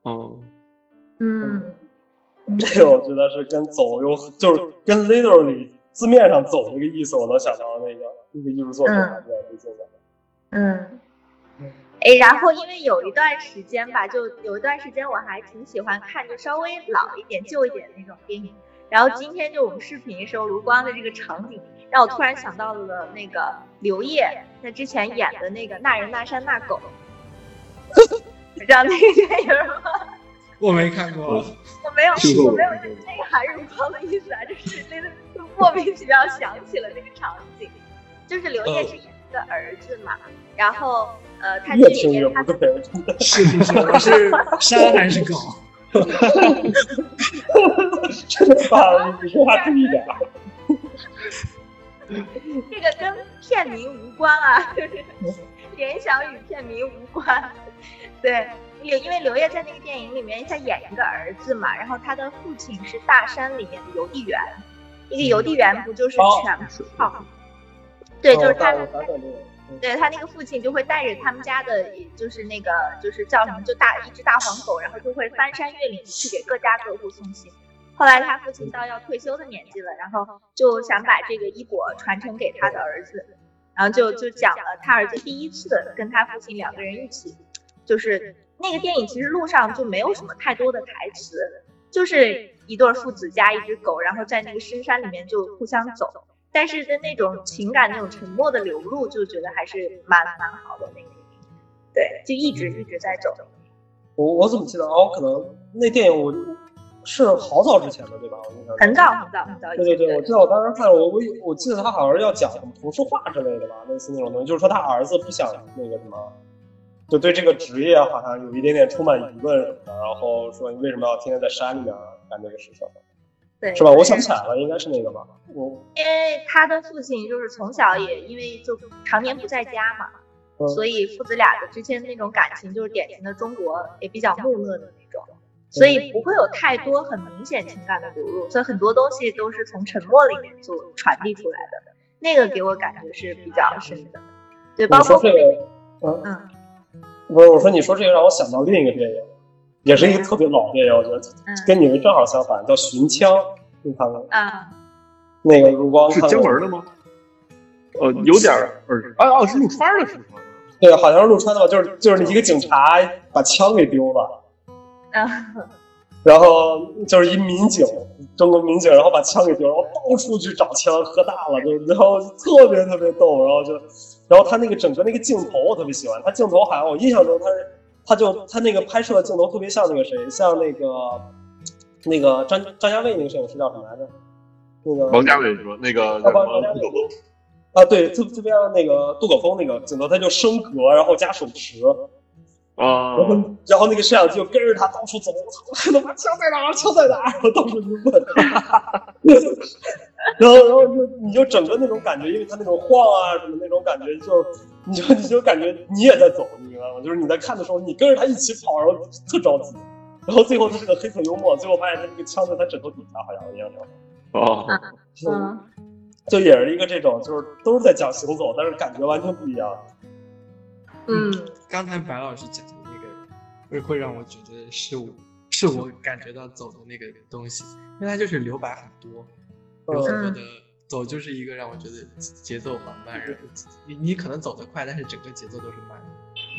哦，嗯，这个我觉得是跟走有，就是跟 literally 字面上走那个意思，我能想到那个那个艺术作品还是最近的。嗯。哎，然后因为有一段时间吧，就有一段时间我还挺喜欢看，就稍微老一点、旧一点的那种电影。然后今天就我们视频的时候，卢光的这个场景，让我突然想到了那个刘烨在之前演的那个《那人那山那狗》，你知道那个电影吗？我没看过，我没有，我没有那个还是卢光的意思啊，就是那个莫名其妙想起了那个场景，就是刘烨是演的儿子嘛，然后。呃，他越听越不对，是不是？我是山还是狗？真的吧？你说话注意点。这个跟片名无关啊，就 是联想与片名无关。对，刘因为刘烨在那个电影里面他演一个儿子嘛，然后他的父亲是大山里面的邮递员，一个邮递员不就是全部靠？对，就是他。对他那个父亲就会带着他们家的，就是那个就是叫什么，就大一只大黄狗，然后就会翻山越岭去给各家各户送信。后来他父亲到要退休的年纪了，然后就想把这个衣钵传承给他的儿子，然后就就讲了他儿子第一次跟他父亲两个人一起，就是那个电影其实路上就没有什么太多的台词，就是一对父子加一只狗，然后在那个深山里面就互相走。但是的那种情感那种沉默的流露，就觉得还是蛮蛮好的那个，对，就一直一直在走。我我怎么记得哦？可能那电影我是好早之前的，对吧？我印象很早很早很早。对对对，我记得我当时看我我我记得他好像是要讲什么童书画之类的吧，类似那种东西，就是说他儿子不想那个什么，就对这个职业好像有一点点充满疑问什么的，然后说你为什么要天天在山里面干这个事情，对，是吧？我想不起来了，应该是那个吧。我因为他的父亲就是从小也因为就常年不在家嘛，嗯所以父子俩的之间那种感情就是典型的中国也比较木讷的那种，所以不会有太多很明显情感的流露，所以很多东西都是从沉默里面就传递出来的，那个给我感觉是比较深的。对，包括这个，嗯，嗯不是我说你说这个让我想到另一个电影，也是一个特别老的电影，我觉得嗯跟你们正好相反，叫《寻枪》，你看过吗？啊，那个如光是姜文的吗？呃，有点儿耳啊哦，是陆川的是吗？对，好像是陆川的吧，就是就是一个警察把枪给丢了，啊 然后就是一民警，中国民警，然后把枪给丢了，然后到处去找枪，喝大了，就然后特别特别逗，然后就，然后他那个整个那个镜头我特别喜欢，他镜头好像我印象中他是，他就他那个拍摄的镜头特别像那个谁，像那个那个张张家卫那个摄影师叫什么来着？那个王家卫是吧？那个叫什么？杜可风。啊，对，特特别像那个杜可风那个镜头，他就升格，然后加手持，啊然后然后那个摄像机就跟着他到处走，我操，他妈枪在哪儿？枪在哪儿？然后到处去问，然后然后就你就整个那种感觉，因为他那种晃啊什么那种感觉就，你就你就感觉你也在走，你明白吗？就是你在看的时候，你跟着他一起跑，然后特着急，然后最后他是个黑色幽默，最后发现他那个枪在他枕头底下，好像一样的，哦，嗯就也是一个这种，就是都是在讲行走，但是感觉完全不一样。嗯刚才白老师讲的那个，会会让我觉得是我是我感觉到走的那个东西，因为它就是留白很多，有很多的走就是一个让我觉得节奏缓慢，然后你你可能走得快，但是整个节奏都是慢的，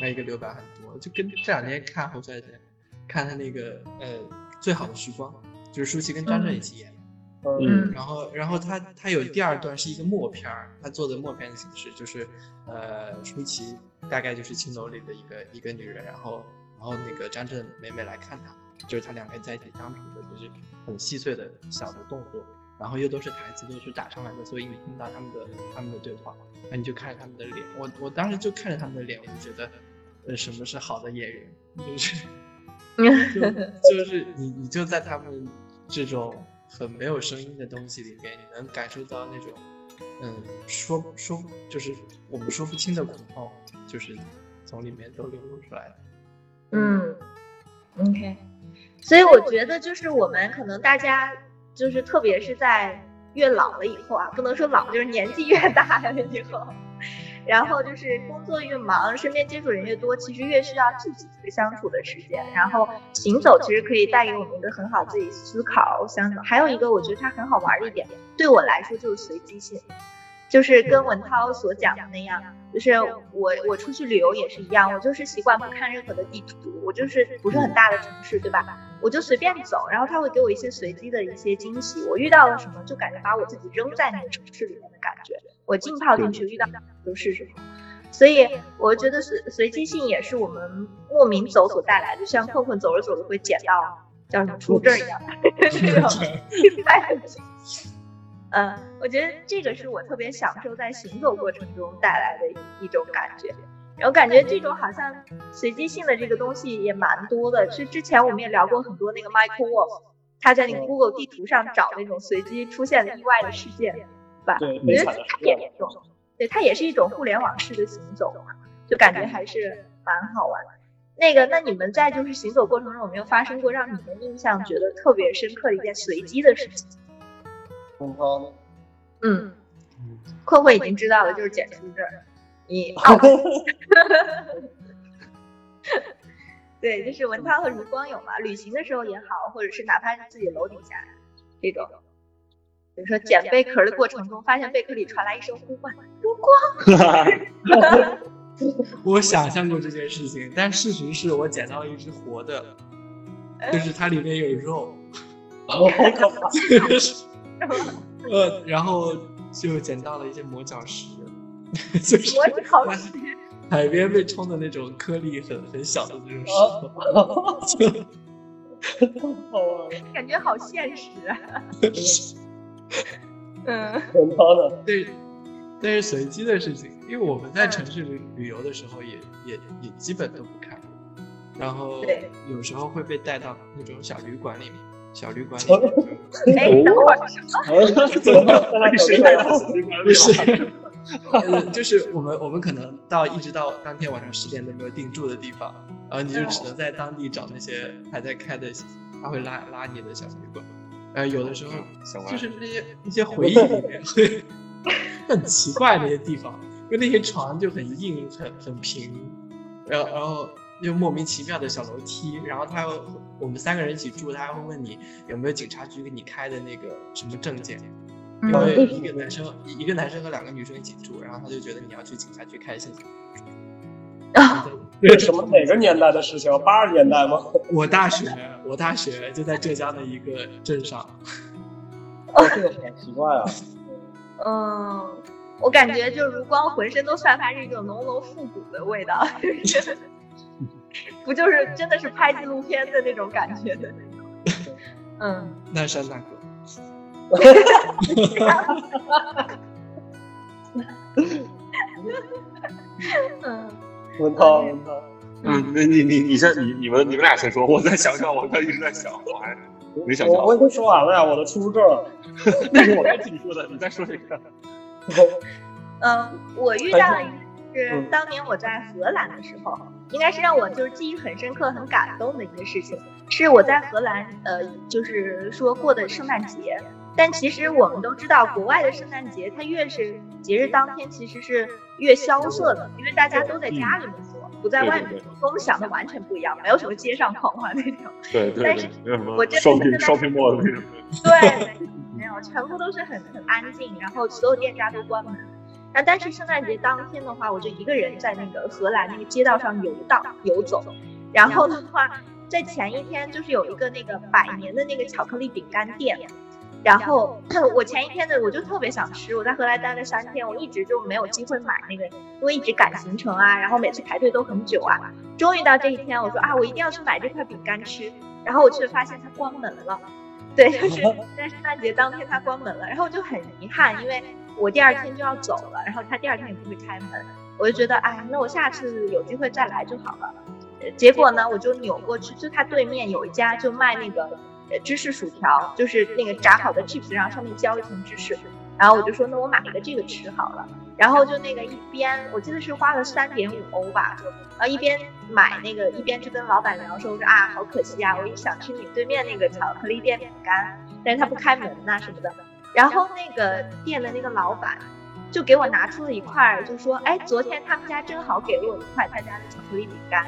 那一个留白很多，就跟这两天看侯孝贤，看他那个呃最好的时光，就是舒淇跟张震一起演的。嗯。然后，然后他他有第二段是一个默片儿，他做的默片的形式，就是呃，舒淇大概就是青楼里的一个一个女人，然后然后那个张震每每来看她，就是他两个人在一起相处的，就是很细碎的小的动作，然后又都是台词都是打上来的，所以你听到他们的他们的对话，那你就看着他们的脸，我我当时就看着他们的脸，我就觉得，呃，什么是好的演员，就是。就就是你，你就在他们这种很没有声音的东西里面，你能感受到那种，嗯，说说就是我们说不清的苦痛，就是从里面都流露出来了。嗯，OK，所以我觉得就是我们可能大家就是特别是在越老了以后啊，不能说老，就是年纪越大了以后，然后就是工作越忙，身边接触人越多，其实越需要自己一个相处的时间。然后行走其实可以带给我们一个很好自己思考相还有一个我觉得它很好玩的一点，对我来说就是随机性。就是跟文涛所讲的那样，就是我我出去旅游也是一样，我就是习惯不看任何的地图，我就是不是很大的城市，对吧？我就随便走，然后他会给我一些随机的一些惊喜，我遇到了什么就感觉把我自己扔在那个城市里面的感觉，我浸泡进去遇到的都是什么。所以我觉得随随机性也是我们莫名走所带来的，就像困困走着走着会捡到叫什么出证一样这种意外的惊喜。嗯，我觉得这个是我特别享受在行走过程中带来的一一种感觉。然后感觉这种好像随机性的这个东西也蛮多的。是之前我们也聊过很多那个 Michael Wolff，他在那个 Google 地图上找那种随机出现的意外的事件，对吧？对我觉得它也是一种，对，它也是一种互联网式的行走嘛，就感觉还是蛮好玩的。那个，那你们在就是行走过程中有没有发生过让你们印象觉得特别深刻的一件随机的事情？文涛，嗯，困困已经知道了，就是捡书证。你 哦，对，就是文涛和如光有嘛，旅行的时候也好，或者是哪怕是自己楼底下这种，比如说捡贝壳的过程中，发现贝壳里传来一声呼唤：“如光。”我想象过这件事情，但事实是我捡到了一只活的，就是它里面有肉。哦，好可怕！呃，然后就捡到了一些磨脚石，就是磨脚石，海边被冲的那种颗粒很很小的那种石头，好玩了，感觉好现实啊。嗯，很高的，对，但是随机的事情，因为我们在城市里旅游的时候也也也基本都不看，然后有时候会被带到那种小旅馆里面，小旅馆里面就哎，等会儿，怎么被谁带到死地管不里是，呃，就是我们我们可能到一直到当天晚上十点都没有订住的地方，然后你就只能在当地找那些还在开的，他会拉拉你的小旅馆。呃，有的时候就是那些一些回忆里面会很奇怪那些地方，就那些床就很硬很很平，然后然后又莫名其妙的小楼梯，然后他又我们三个人一起住，他还会问你有没有警察局给你开的那个什么证件。因为嗯一个男生一个男生和两个女生一起住，然后他就觉得你要去警察局开一下。啊，这是什么哪个年代的事情？八十年代吗？我大学，我大学就在浙江的一个镇上，哦，这个好奇怪啊！嗯，我感觉就如光浑身都散发着一种浓浓复古的味道，就 是不就是真的是拍纪录片的那种感觉的那种。嗯，那山大哥，嗯，文涛，文涛，嗯，那你你你先你你们你们俩先说，我再想想，我刚一直在想，我还没想到，我我已经说完了呀，我的出入证。那是我该听说的，你再说一个。嗯，我遇到了一个是嗯当年我在荷兰的时候，应该是让我就是记忆很深刻、很感动的一个事情，是我在荷兰呃，就是说过的圣诞节。但其实我们都知道，国外的圣诞节它越是节日当天，其实是越萧瑟的，因为大家都在家里面过，不在外面跟我们想的完全不一样，没有什么街上狂欢那种。对对对但是，我这次 shopping mall 那种。对，没有，全部都是很很安静，然后所有店家都关门。那但是圣诞节当天的话，我就一个人在那个荷兰那个街道上游荡游走，然后的话，在前一天就是有一个那个百年的那个巧克力饼干店。然后我前一天的我就特别想吃，我在荷兰待了三天，我一直就没有机会买那个，因为一直赶行程啊，然后每次排队都很久啊。终于到这一天，我说啊，我一定要去买这块饼干吃。然后我却发现它关门了，对，就是在圣诞节当天它关门了，然后我就很遗憾，因为我第二天就要走了，然后它第二天也不会开门，我就觉得哎，那我下次有机会再来就好了。呃结果呢，我就扭过去，就它对面有一家就卖那个呃芝士薯条，就是那个炸好的 chips，然后上面浇一层芝士，然后我就说那我买一个这个吃好了，然后就那个一边我记得是花了三点五欧吧，然后一边买那个一边就跟老板聊说，我说啊好可惜啊，我也想吃你对面那个巧克力店饼干，但是他不开门呐、什么的，然后那个店的那个老板。就给我拿出了一块，就说，哎，昨天他们家正好给了我一块他家的巧克力饼干，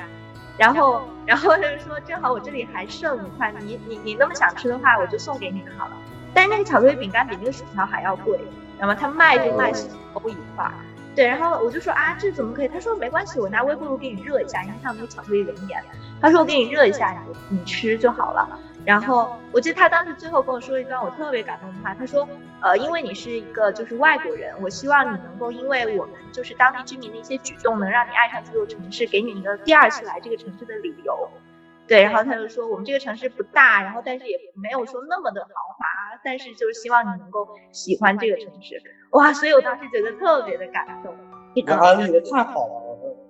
然后，然后他就说，正好我这里还剩一块，你你你那么想吃的话，我就送给你好了。但是那个巧克力饼干比那个薯条还要贵，那么他卖就卖十欧一块儿。对，然后我就说啊，这怎么可以？他说没关系，我拿微波炉给你热一下，因为它有那个巧克力熔岩。他说我给你热一下，你你吃就好了。然后我记得他当时最后跟我说了一段我特别感动的话，他说，呃，因为你是一个就是外国人，我希望你能够因为我们就是当地居民的一些举动，能让你爱上这座城市，给你一个第二次来这个城市的理由。对，然后他就说我们这个城市不大，然后但是也没有说那么的豪华，但是就是希望你能够喜欢这个城市。哇，所以我当时觉得特别的感动。这个安利的太好了。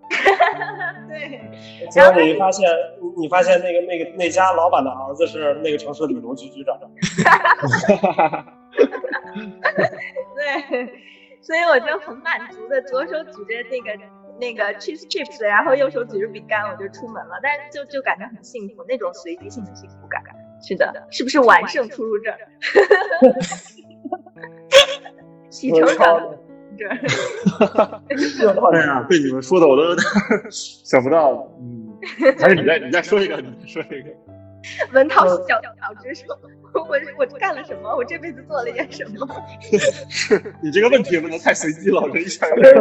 对，结果你发现，你你发现那个那个那家老板的儿子是那个城市旅游局局长。对，所以我就很满足的，左手举着那个那个 cheese chips，然后右手举着饼干，我就出门了。但是就就感觉很幸福，那种随机性的幸福感。是的，是不是完胜出入证？喜球奖出入证。哎呀，被你们说的我都 想不到，嗯，还是你再你再说一个，你再说一个。文涛小小之说，我我干了什么？我这辈子做了点什么？是你这个问题问的太随机了，我这一下有点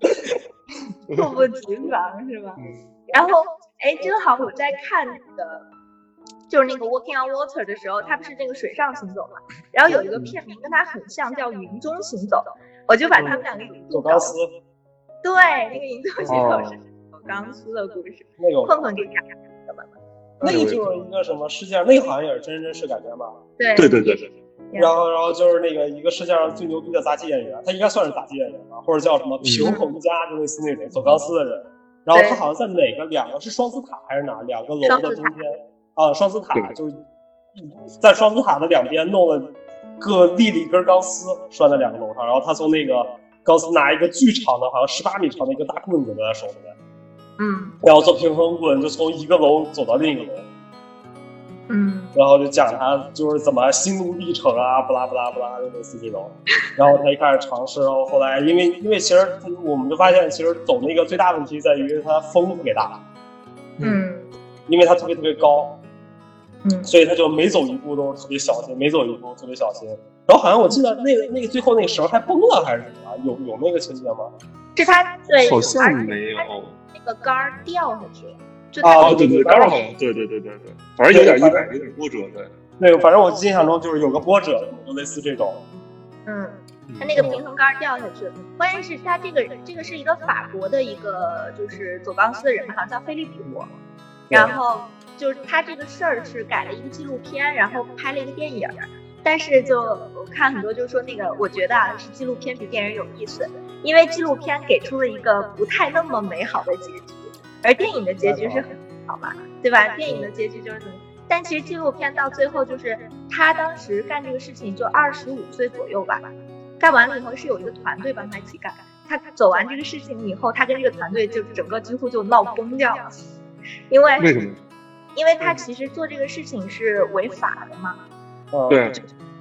猝不及防是吧？嗯然后，哎，正好我在看那个就是那个 Walking on Water 的时候，它不是那个水上行走嘛？然后有一个片名跟它很像，叫云中行走，我就把他们两个引走钢丝，对，那个云中行走是走钢丝的故事，那个困困给讲的吧？那个就是一个什么事件，那个好像也是真人真事改编吧？对对对对对。然后，然后就是那个一个世界上最牛逼的杂技演员，他应该算是杂技演员吧，或者叫什么平衡家，就类似那种走钢丝的人。然后他好像在哪个两个是双子塔还是哪两个楼的中间啊？双子塔就是在双子塔的两边弄了各立了一根钢丝拴在两个楼上，然后他从那个钢丝拿一个巨长的，好像十八米长的一个大棍子在他手里面，嗯，然后做平衡棍就从一个楼走到另一个楼。嗯，然后就讲他就是怎么心路历程啊，不拉不拉不拉，就类似这种。然后他一开始尝试，然后后来因为因为其实我们就发现，其实走那个最大问题在于他风特别大，嗯，因为他特别特别高，嗯，所以他就每走一步都特别小心，每走一步特别小心。然后好像我记得那个那个最后那个绳还崩了还是什么，有有那个情节吗？是他对，好像没有，那个杆儿掉下去了。啊，对对，刚好，对对对对对，反正有点意外，有点波折，对。那个，反正我印象中就是有个波折，就类似这种。嗯，他那个平衡杆掉下去了。关键是他这个这个是一个法国的一个就是走钢丝的人，好像叫菲利普。然后就是他这个事儿是改了一个纪录片，然后拍了一个电影。但是就我看很多就说那个，我觉得啊是纪录片比电影有意思，因为纪录片给出了一个不太那么美好的结局。而电影的结局是很好嘛，对吧？电影的结局就是怎么？但其实纪录片到最后就是他当时干这个事情就二十五岁左右吧，干完了以后是有一个团队帮他一起干。他走完这个事情以后，他跟这个团队就整个几乎就闹崩掉了，因为为什么？因为他其实做这个事情是违法的嘛。对，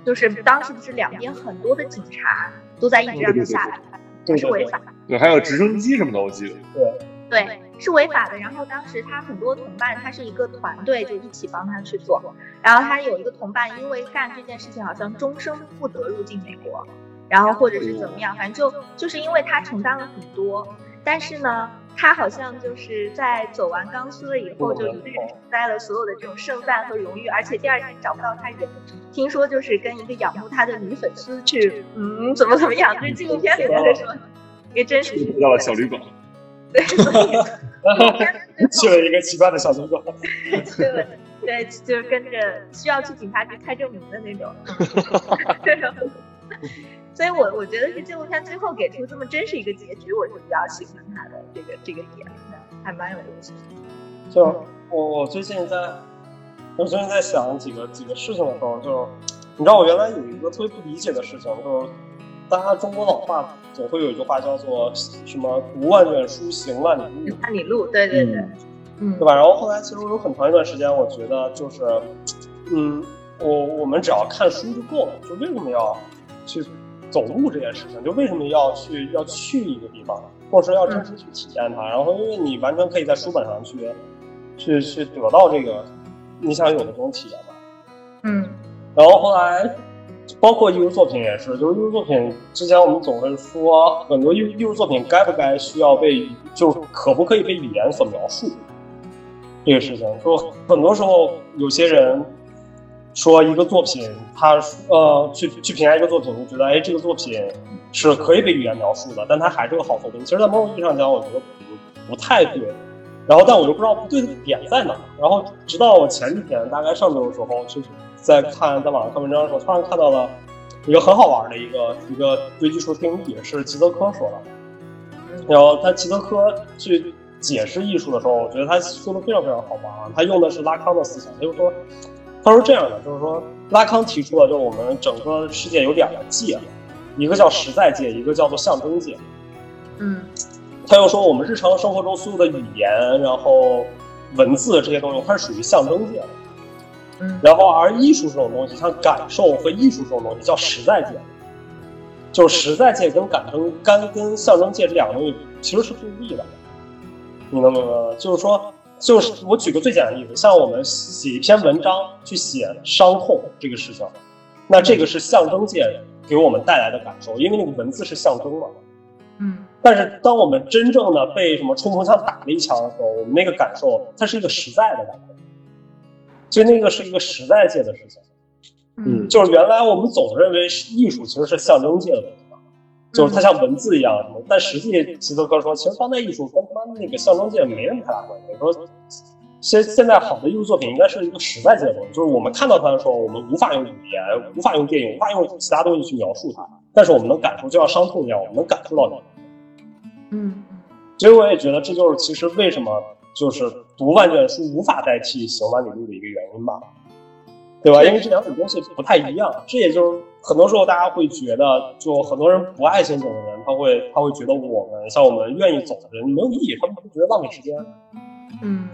就是当时不是两边很多的警察都在一直让他下来，这是违法。对，还有直升机什么的，我记得。对。对，是违法的。然后当时他很多同伴，他是一个团队，就一起帮他去做。然后他有一个同伴，因为干这件事情，好像终生不得入境美国，然后或者是怎么样，反正就就是因为他承担了很多。但是呢，他好像就是在走完钢丝了以后，就一个人承担了所有的这种盛赞和荣誉，而且第二天找不到他人。听说就是跟一个仰慕他的女粉丝去，嗯，怎么怎么样？就是纪录片里面的说，一个真实回到了小旅馆。对，去了一个奇怪的小村庄。对对，就是跟着需要去警察局开证明的那种。所以，我我觉得是纪录片最后给出这么真实一个结局，我是比较喜欢他的这个这个点的，还蛮有意思的。就我我最近在，我最近在想几个几个事情的时候，就你知道，我原来有一个特别不理解的事情，就是。大家中国老话总会有一句话叫做什么“读万卷书，行万里路”。万里路，对对对，嗯，对吧？然后后来其实有很长一段时间，我觉得就是，嗯，我我们只要看书就够了。就为什么要去走路这件事情？就为什么要去要去一个地方，或者说要真实去体验它？然后因为你完全可以在书本上去去去得到这个你想有的这种体验嘛。嗯，然后后来。包括艺术作品也是，就是艺术作品之前我们总会说，很多艺艺术作品该不该需要被，就可不可以被语言所描述这个事情。说很多时候有些人说一个作品，他呃去去评价一个作品，就觉得哎这个作品是可以被语言描述的，但它还是个好作品。其实，在某种意义上讲，我觉得不不太对。然后，但我又不知道不对的点在哪。然后，直到我前几天，大概上周的时候，就是在看在网上看文章的时候，突然看到了一个很好玩的一个一个对艺术定义，是吉泽科说的。然后他吉泽科去解释艺术的时候，我觉得他说的非常非常好玩啊。他用的是拉康的思想，他就说，他说这样的，就是说拉康提出了，就是我们整个世界有两个界，一个叫实在界，一个叫做象征界。嗯。他又说，我们日常生活中所有的语言，然后文字这些东西，它是属于象征界的。嗯。然后，而艺术这种东西，像感受和艺术这种东西，叫实在界。就是实在界跟感征、干跟象征界这两个东西其实是对立的。你能明白吗？就是说，就是我举个最简单的例子，像我们写一篇文章去写伤痛这个事情，那这个是象征界给我们带来的感受，因为那个文字是象征嘛。嗯。但是，当我们真正的被什么冲锋枪打了一枪的时候，我们那个感受，它是一个实在的感受。其实那个是一个时代界的事情。嗯就是原来我们总认为艺术其实是象征界的东西嘛，就是它像文字一样什么，但实际齐泽哥说，其实当代艺术跟他妈那个象征界没什么太大关系。说现现在好的艺术作品应该是一个时代界的东西，就是我们看到它的时候，我们无法用语言、无法用电影、无法用其他东西去描述它，但是我们能感受，就像伤痛一样，我们能感受到你。嗯其实我也觉得这就是其实为什么就是读万卷书无法代替行万里路的一个原因吧，对吧？因为这两种东西不太一样。这也就是很多时候大家会觉得，就很多人不爱行走的人，他会他会觉得我们像我们愿意走的人没有意义，他们会觉得浪费时间，嗯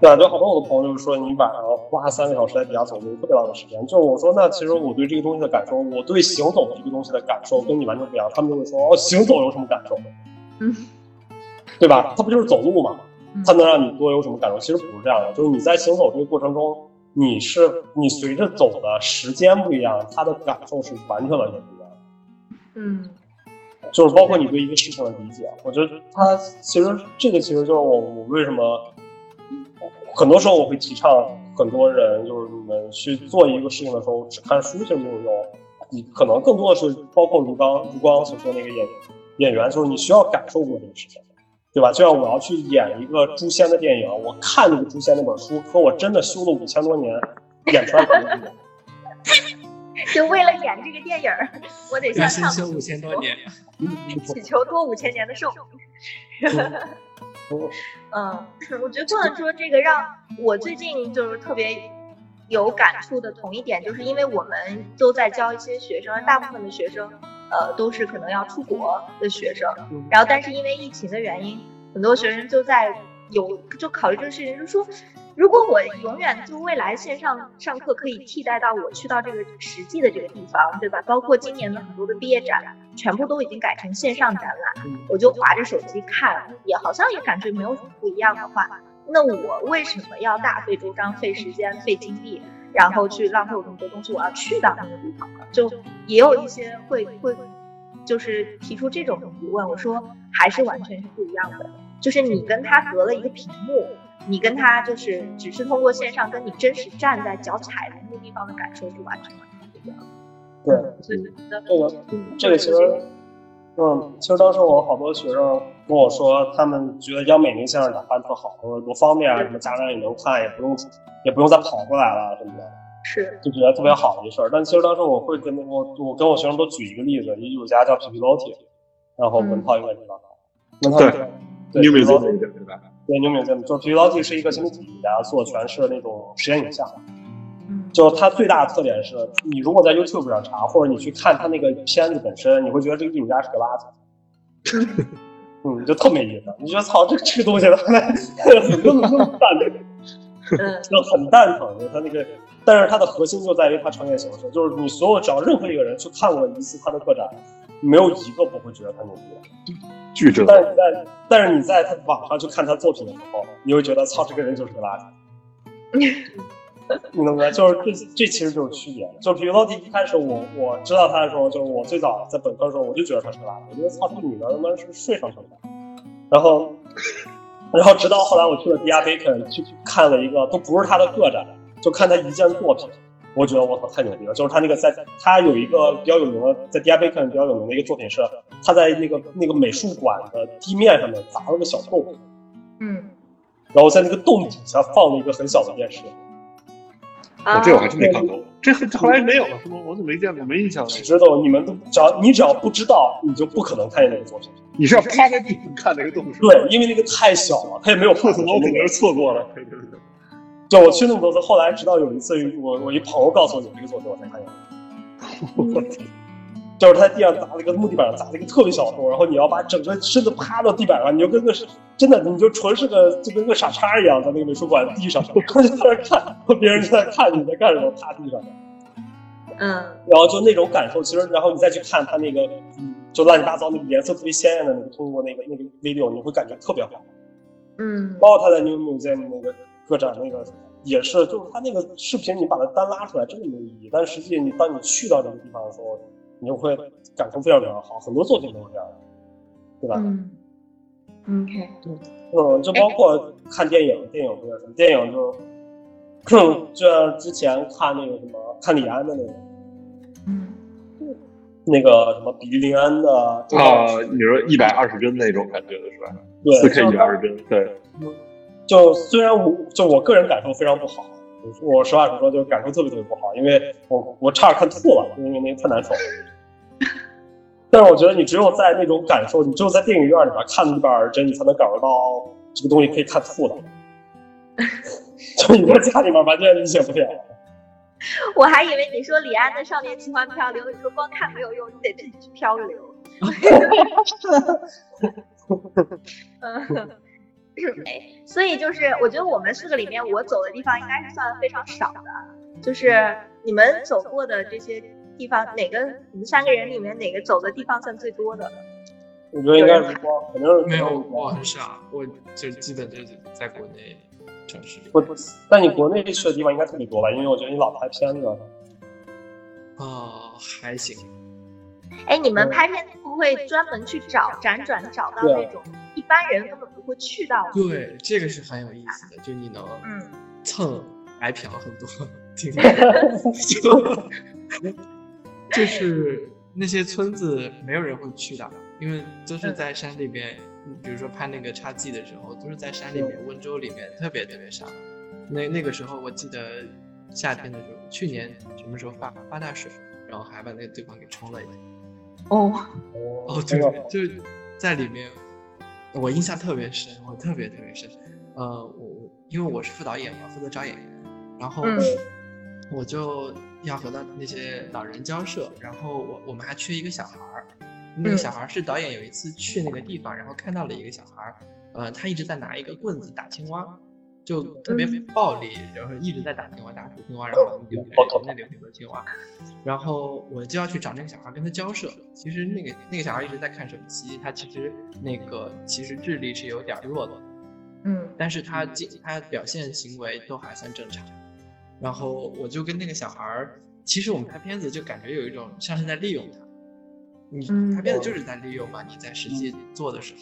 对吧？就好多我的朋友就是说，你晚上花三个小时在底下走路，特别浪费时间。就是我说，那其实我对这个东西的感受，我对行走的这个东西的感受跟你完全不一样。他们就会说，哦，行走有什么感受？嗯对吧？它不就是走路吗？嗯它能让你多有什么感受？其实不是这样的，就是你在行走这个过程中，你是你随着走的时间不一样，它的感受是完全完全不一样的。嗯就是包括你对一个事情的理解，我觉得它其实这个其实就是我我为什么很多时候我会提倡很多人就是你们去做一个事情的时候，只看书其实没有用，你可能更多的是包括如刚如刚所说那个演演员，就是你需要感受过这个事情。对吧？就像我要去演一个诛仙的电影，我看那个诛仙那本书，和我真的修了五千多年演出来肯定不一样。就为了演这个电影儿，我得向上要先修五千多年，祈求多五千年的寿命。嗯，我觉得不能说这个让我最近就是特别有感触的同一点，就是因为我们都在教一些学生，大部分的学生，呃，都是可能要出国的学生，然后但是因为疫情的原因，很多学生就在有就考虑这个事情，就是说，如果我永远就未来线上上课可以替代到我去到这个实际的这个地方，对吧？包括今年的很多的毕业展，全部都已经改成线上展览，我就划着手机看，也好像也感觉没有什么不一样的话，那我为什么要大费周章、费时间、费精力，然后去浪费我这么多东西？我要去到那个地方了？就也有一些会会，就是提出这种疑问。我说还是完全是不一样的，就是你跟他隔了一个屏幕，你跟他就是只是通过线上，跟你真实站在脚踩的那个地方的感受是完全完全不一样的。对，所以我觉得这个这个其实，嗯，其实当时我好多学生跟我说，他们觉得央美那个线上打扮特好，说多方便啊，什么家长也能看，也不用也不用再跑过来了什么的，是，就觉得特别好的一事儿。但其实当时我会跟我我跟我学生都举一个例子，一艺术家叫皮皮罗提，然后文涛应该知道，文涛对对你有没有做皮皮罗那个对吧？对，你有没有见过？就是皮皮罗提是一个新媒体艺术家，做全是那种实验影像。嗯就是它最大的特点是，你如果在 YouTube 上查，或者你去看他那个片子本身，你会觉得这个艺术家是个垃圾。嗯，就特没意思。你觉得操，这这个东西 很那么那么淡，嗯就很蛋疼的。它那个，但是它的核心就在于它呈现形式，就是你所有只要任何一个人去看过一次他的个展，没有一个不会觉得他牛逼的。巨正，但是你在但是你在他网上去看他作品的时候，你会觉得操，这个人就是个垃圾。你懂吗？就是这这其实就是区别。就比如说一开始我我知道他的时候，就是我最早在本科的时候，我就觉得他是个垃圾，我觉得操这个女的他妈是睡上去的。然后然后直到后来我去了迪亚贝肯去看了一个都不是他的个展，就看他一件作品，我觉得我操太牛逼了。就是他那个在他有一个比较有名的在迪亚贝肯比较有名的一个作品是他在那个那个美术馆的地面上面砸了个小洞，嗯然后在那个洞底下放了一个很小的电视。啊，这我还真没看过。这这后来没有了是吗？我怎么没见过？没印象了。知道你们都只要你只要不知道，你就不可能看见那个作品。你是要趴在地上看那个洞是吧？对，因为那个太小了，他也没有破土，我肯定是错过了。对对对。就我去那么多次，后来直到有一次，我我一朋友告诉我有这个作品，我才看见。就是他在地上砸了一个木地板上砸了一个特别小的洞，然后你要把整个身子趴到地板上，你就跟个真的，你就纯是个就跟个傻叉一样，在那个美术馆地上，然后就在那看，别人就在看你在干什么，趴地上。嗯然后就那种感受，其实然后你再去看他那个，嗯，就乱七八糟那个颜色特别鲜艳的那个，通过那个那个 video，你会感觉特别好。嗯包括他在 New Museum 那个个展那个也是，就是他那个视频你把它单拉出来真的没有意义，但实际你当你去到这个地方的时候，你就会感受非常非常好，很多作品都是这样的，对吧？嗯，OK，嗯，就包括看电影，电影不也是，电影就 就像之前看那个什么看李安的那个，嗯，那个什么比利林恩的啊，你说一百二十帧那种感觉的是吧？对，四 K 一百二十帧，对。就虽然我就我个人感受非常不好，我实话实说，就感受特别特别不好，因为我我差点看吐了，因为那太难受了。但是我觉得你只有在那种感受，你只有在电影院里边看一百二十帧，你才能感受到这个东西可以看吐的。就你在家里面完全理解不了。我还以为你说李安的《少年奇幻漂流》，你说光看没有用，你得自己去漂流。嗯。哎，所以就是我觉得我们四个里面，我走的地方应该是算非常少的。就是你们走过的这些地方，哪个你们三个人里面哪个走的地方算最多的？我觉得应该是光，可能没有我很少，我就基本就是在国内城市。不，但你国内去的地方应该特别多吧？因为我觉得你老拍片子。哦，还行。哎，你们拍片会不会专门去找辗转找到那种一般人根本不会去到？对，这个是很有意思的，就你能嗯蹭白嫖很多，就 就 是那些村子没有人会去的，因为都是在山里边。比如说拍那个插记的时候，都是在山里面，温州里面特别特别少。那那个时候我记得夏天的时候，去年什么时候发发大水，然后还把那个地方给冲了一遍。哦哦，对，就在里面，我印象特别深，我特别特别深。呃，我因为我是副导演嘛，负责找演员，然后我就要和那那些老人交涉，然后我我们还缺一个小孩儿，那个小孩是导演有一次去那个地方，然后看到了一个小孩儿，呃，他一直在拿一个棍子打青蛙。就特别暴力，然后一直在打青蛙，打出青蛙，然后丢那里很多青蛙，然后我就要去找那个小孩跟他交涉。其实那个那个小孩一直在看手机，他其实那个其实智力是有点弱的，嗯，但是他他表现行为都还算正常。然后我就跟那个小孩儿，其实我们拍片子就感觉有一种像是在利用他，你拍片子就是在利用嘛，你在实际做的时候。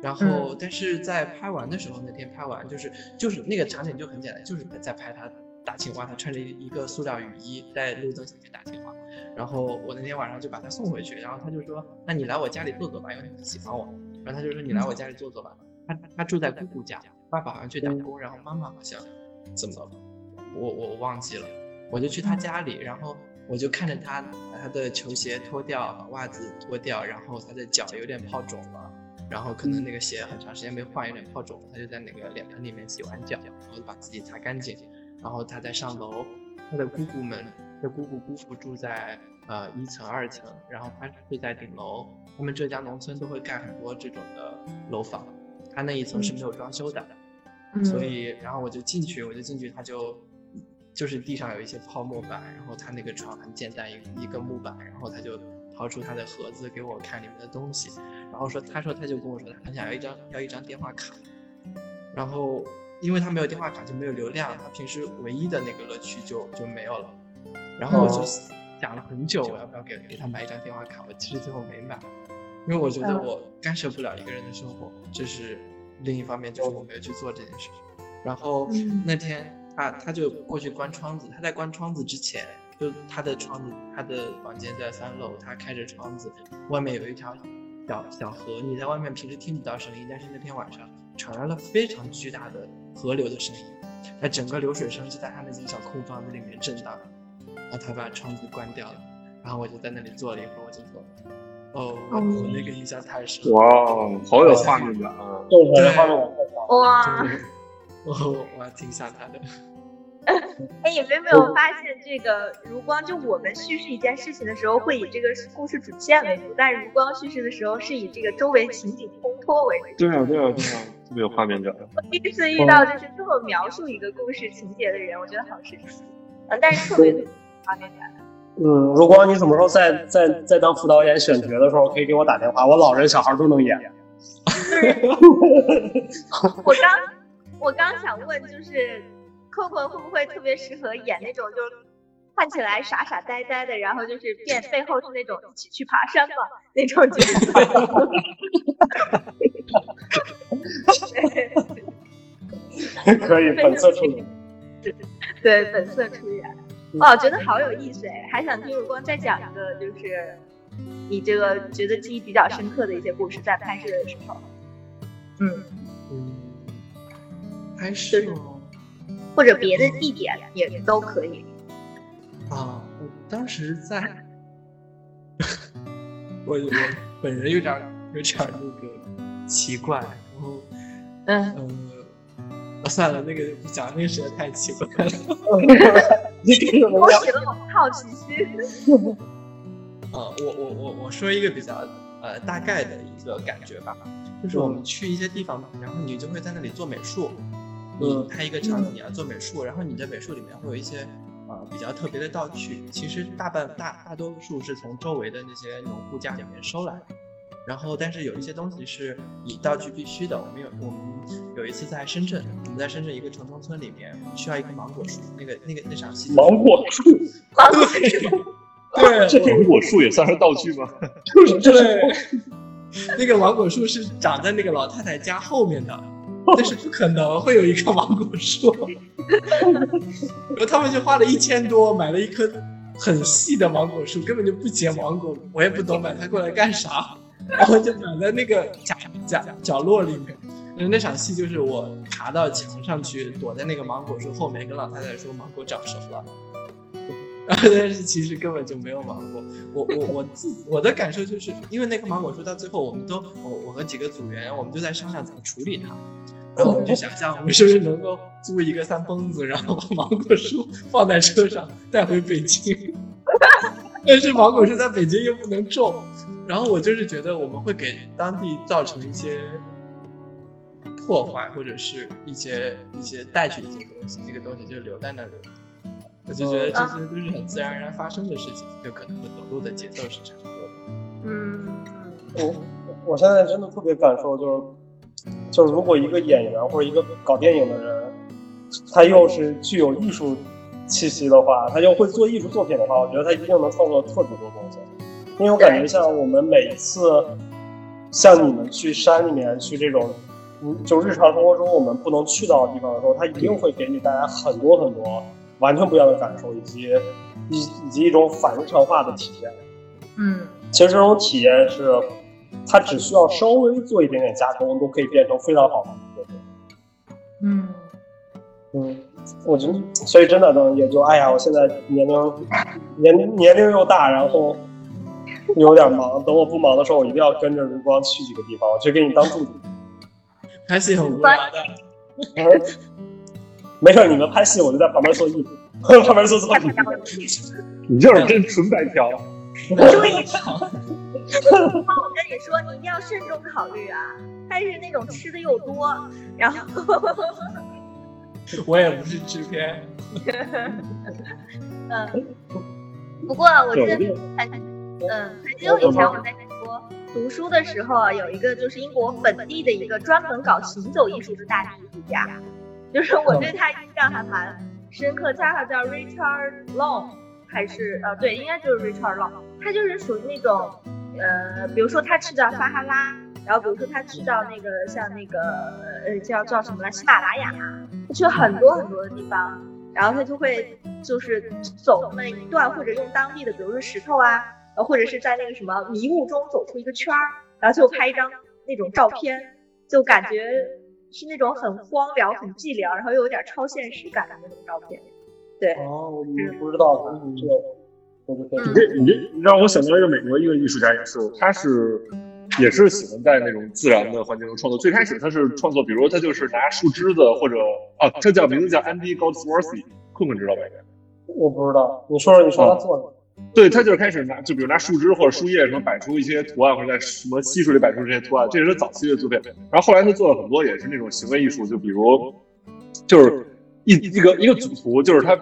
然后，但是在拍完的时候，那天拍完就是就是那个场景就很简单，就是在拍他打青蛙，他穿着一个塑料雨衣在路灯下面打青蛙。然后我那天晚上就把他送回去，然后他就说：“那你来我家里坐坐吧，因为他很喜欢我。”然后他就说：“你来我家里坐坐吧。”他他住在姑姑家，爸爸好像去打工，然后妈妈好像怎么了，我我忘记了。我就去他家里，然后我就看着他把他的球鞋脱掉，把袜子脱掉，然后他的脚有点泡肿了。然后可能那个鞋很长时间没换，有点泡肿，他就在那个脸盆里面洗完脚，然后把自己擦干净。然后他再上楼，他的姑姑们，他姑姑姑父住在呃一层二层，然后他睡在顶楼。他们浙江农村都会盖很多这种的楼房，他那一层是没有装修的，所以然后我就进去，我就进去，他就就是地上有一些泡沫板，然后他那个床很简单，一一个木板，然后他就。掏出他的盒子给我看里面的东西，然后说，他说他就跟我说，他想要一张要一张电话卡，然后因为他没有电话卡就没有流量，他平时唯一的那个乐趣就就没有了，然后我就想了很久，我要不要给给他买一张电话卡？我其实最后没买，因为我觉得我干涉不了一个人的生活，这是另一方面，就是我没有去做这件事情。然后那天他他就过去关窗子，他在关窗子之前。就他的窗子，他的房间在三楼，他开着窗子，外面有一条小小河，你在外面平时听不到声音，但是那天晚上传来了非常巨大的河流的声音，那整个流水声就在他那间小空房子里面震荡，然后他把窗子关掉了，然后我就在那里坐了一会儿，我就说，哦，我那个印象太深了，哇，好有画面感啊，对，画面感太强，哇，我我还挺想他的。哎，你们有没有发现这个如光？就我们叙事一件事情的时候，会以这个故事主线为主，但是如光叙事的时候，是以这个周围情景烘托为主。对啊，对啊，对啊，特别有画面感。我第一次遇到就是这么描述一个故事情节的人，我觉得好神奇。嗯，但是特别画面感。嗯，如光，你什么时候在在在当副导演选角的时候，可以给我打电话，我老人小孩都能演。我刚我刚想问就是。Coco 会不会特别适合演那种就看起来傻傻呆呆的，然后就是变背后是那种一起去爬山嘛那种角色？可以本色出演。对对，本色出演。哦，觉得好有意思哎，还想听如光再讲一个，就是你这个觉得记忆比较深刻的一些故事，在拍摄的时候。嗯嗯，拍摄或者别的地点也都可以。啊，我当时在，我我本人有点有点那个奇怪，然后嗯嗯，算了，那个不讲，那个实在太奇怪了。勾起了我好奇心。呃，我我我我说一个比较呃大概的一个感觉吧，就是我们去一些地方嘛，然后你就会在那里做美术。你拍一个场景，你要做美术，然后你的美术里面会有一些。呃，比较特别的道具，其实大半大大多数是从周围的那些农户家里面收来的，然后但是有一些东西是以道具必须的。我们有我们有一次在深圳，我们在深圳一个城中村里面需要一棵芒果树，那个那个那场戏。芒果树，对，这芒果树也算是道具吗？就是对，那个芒果树是长在那个老太太家后面的。但是不可能会有一棵芒果树，然后他们就花了一千多买了一棵很细的芒果树，根本就不结芒果，我也不懂买它过来干啥，然后就长在那个角角角落里面。那场戏就是我爬到墙上去，躲在那个芒果树后面，跟老太太说芒果长熟了，但是其实根本就没有芒果。我我我自我的感受就是，因为那棵芒果树到最后，我们都我我和几个组员，我们就在商量怎么处理它。然后我们就想象，我们是不是能够租一个三蹦子，然后把芒果树放在车上带回北京？但是芒果树在北京又不能种。然后我就是觉得我们会给当地造成一些破坏，或者是一些一些带去一些东西，这个东西就留在那里。我就觉得这些都是很自然而然发生的事情，就可能和走路的节奏是差不多的。嗯，我我现在真的特别感受就是。就是如果一个演员或者一个搞电影的人，他又是具有艺术气息的话，他又会做艺术作品的话，我觉得他一定能创作特别多东西。因为我感觉像我们每一次，像你们去山里面去这种，嗯，就日常生活中我们不能去到的地方的时候，他一定会给你带来很多很多完全不一样的感受，以及以以及一种反日常化的体验。嗯，其实这种体验是。它只需要稍微做一点点加工，都可以变成非常好的作品。嗯嗯，我觉得，所以真的呢，也就哎呀，我现在年龄年年龄又大，然后有点忙。等我不忙的时候，我一定要跟着如光去几个地方，我去给你当助理。拍戏很无聊的。没事，你们拍戏，我就在旁边做衣服，旁边做作品。你就是真纯白嫖。注意。我跟你说，你一定要慎重考虑啊！他是那种吃的又多，然后我也不是制片。嗯，不过我记得很嗯很久以前我在英国读书的时候啊，有一个就是英国本地的一个专门搞行走艺术的大艺术家，就是我对他印象还蛮深刻。他叫 Richard Long，还是呃对，应该就是 Richard Long，他就是属于那种。呃，比如说他去到撒哈拉，然后比如说他去到那个像那个呃叫叫什么来喜马拉雅，他去了很多很多的地方，然后他就会就是走那么一段，或者用当地的比如说石头啊，呃或者是在那个什么迷雾中走出一个圈儿，然后就拍一张那种照片，就感觉是那种很荒凉、很寂寥，然后又有点超现实感的那种照片。对，哦，我不知道，这个。你这你这让我想到一个美国一个艺术家也是，他是也是喜欢在那种自然的环境中创作。最开始他是创作，比如他就是拿树枝子或者啊，他叫名字叫 Andy Goldsworthy，困困知道吧？我不知道，你说说你说他做的。对他就是开始拿，就比如拿树枝或者树叶什么摆出一些图案，或者在什么溪水里摆出这些图案，这是他早期的作品。然后后来他做了很多也是那种行为艺术，就比如就是一一个一个组图，就是他。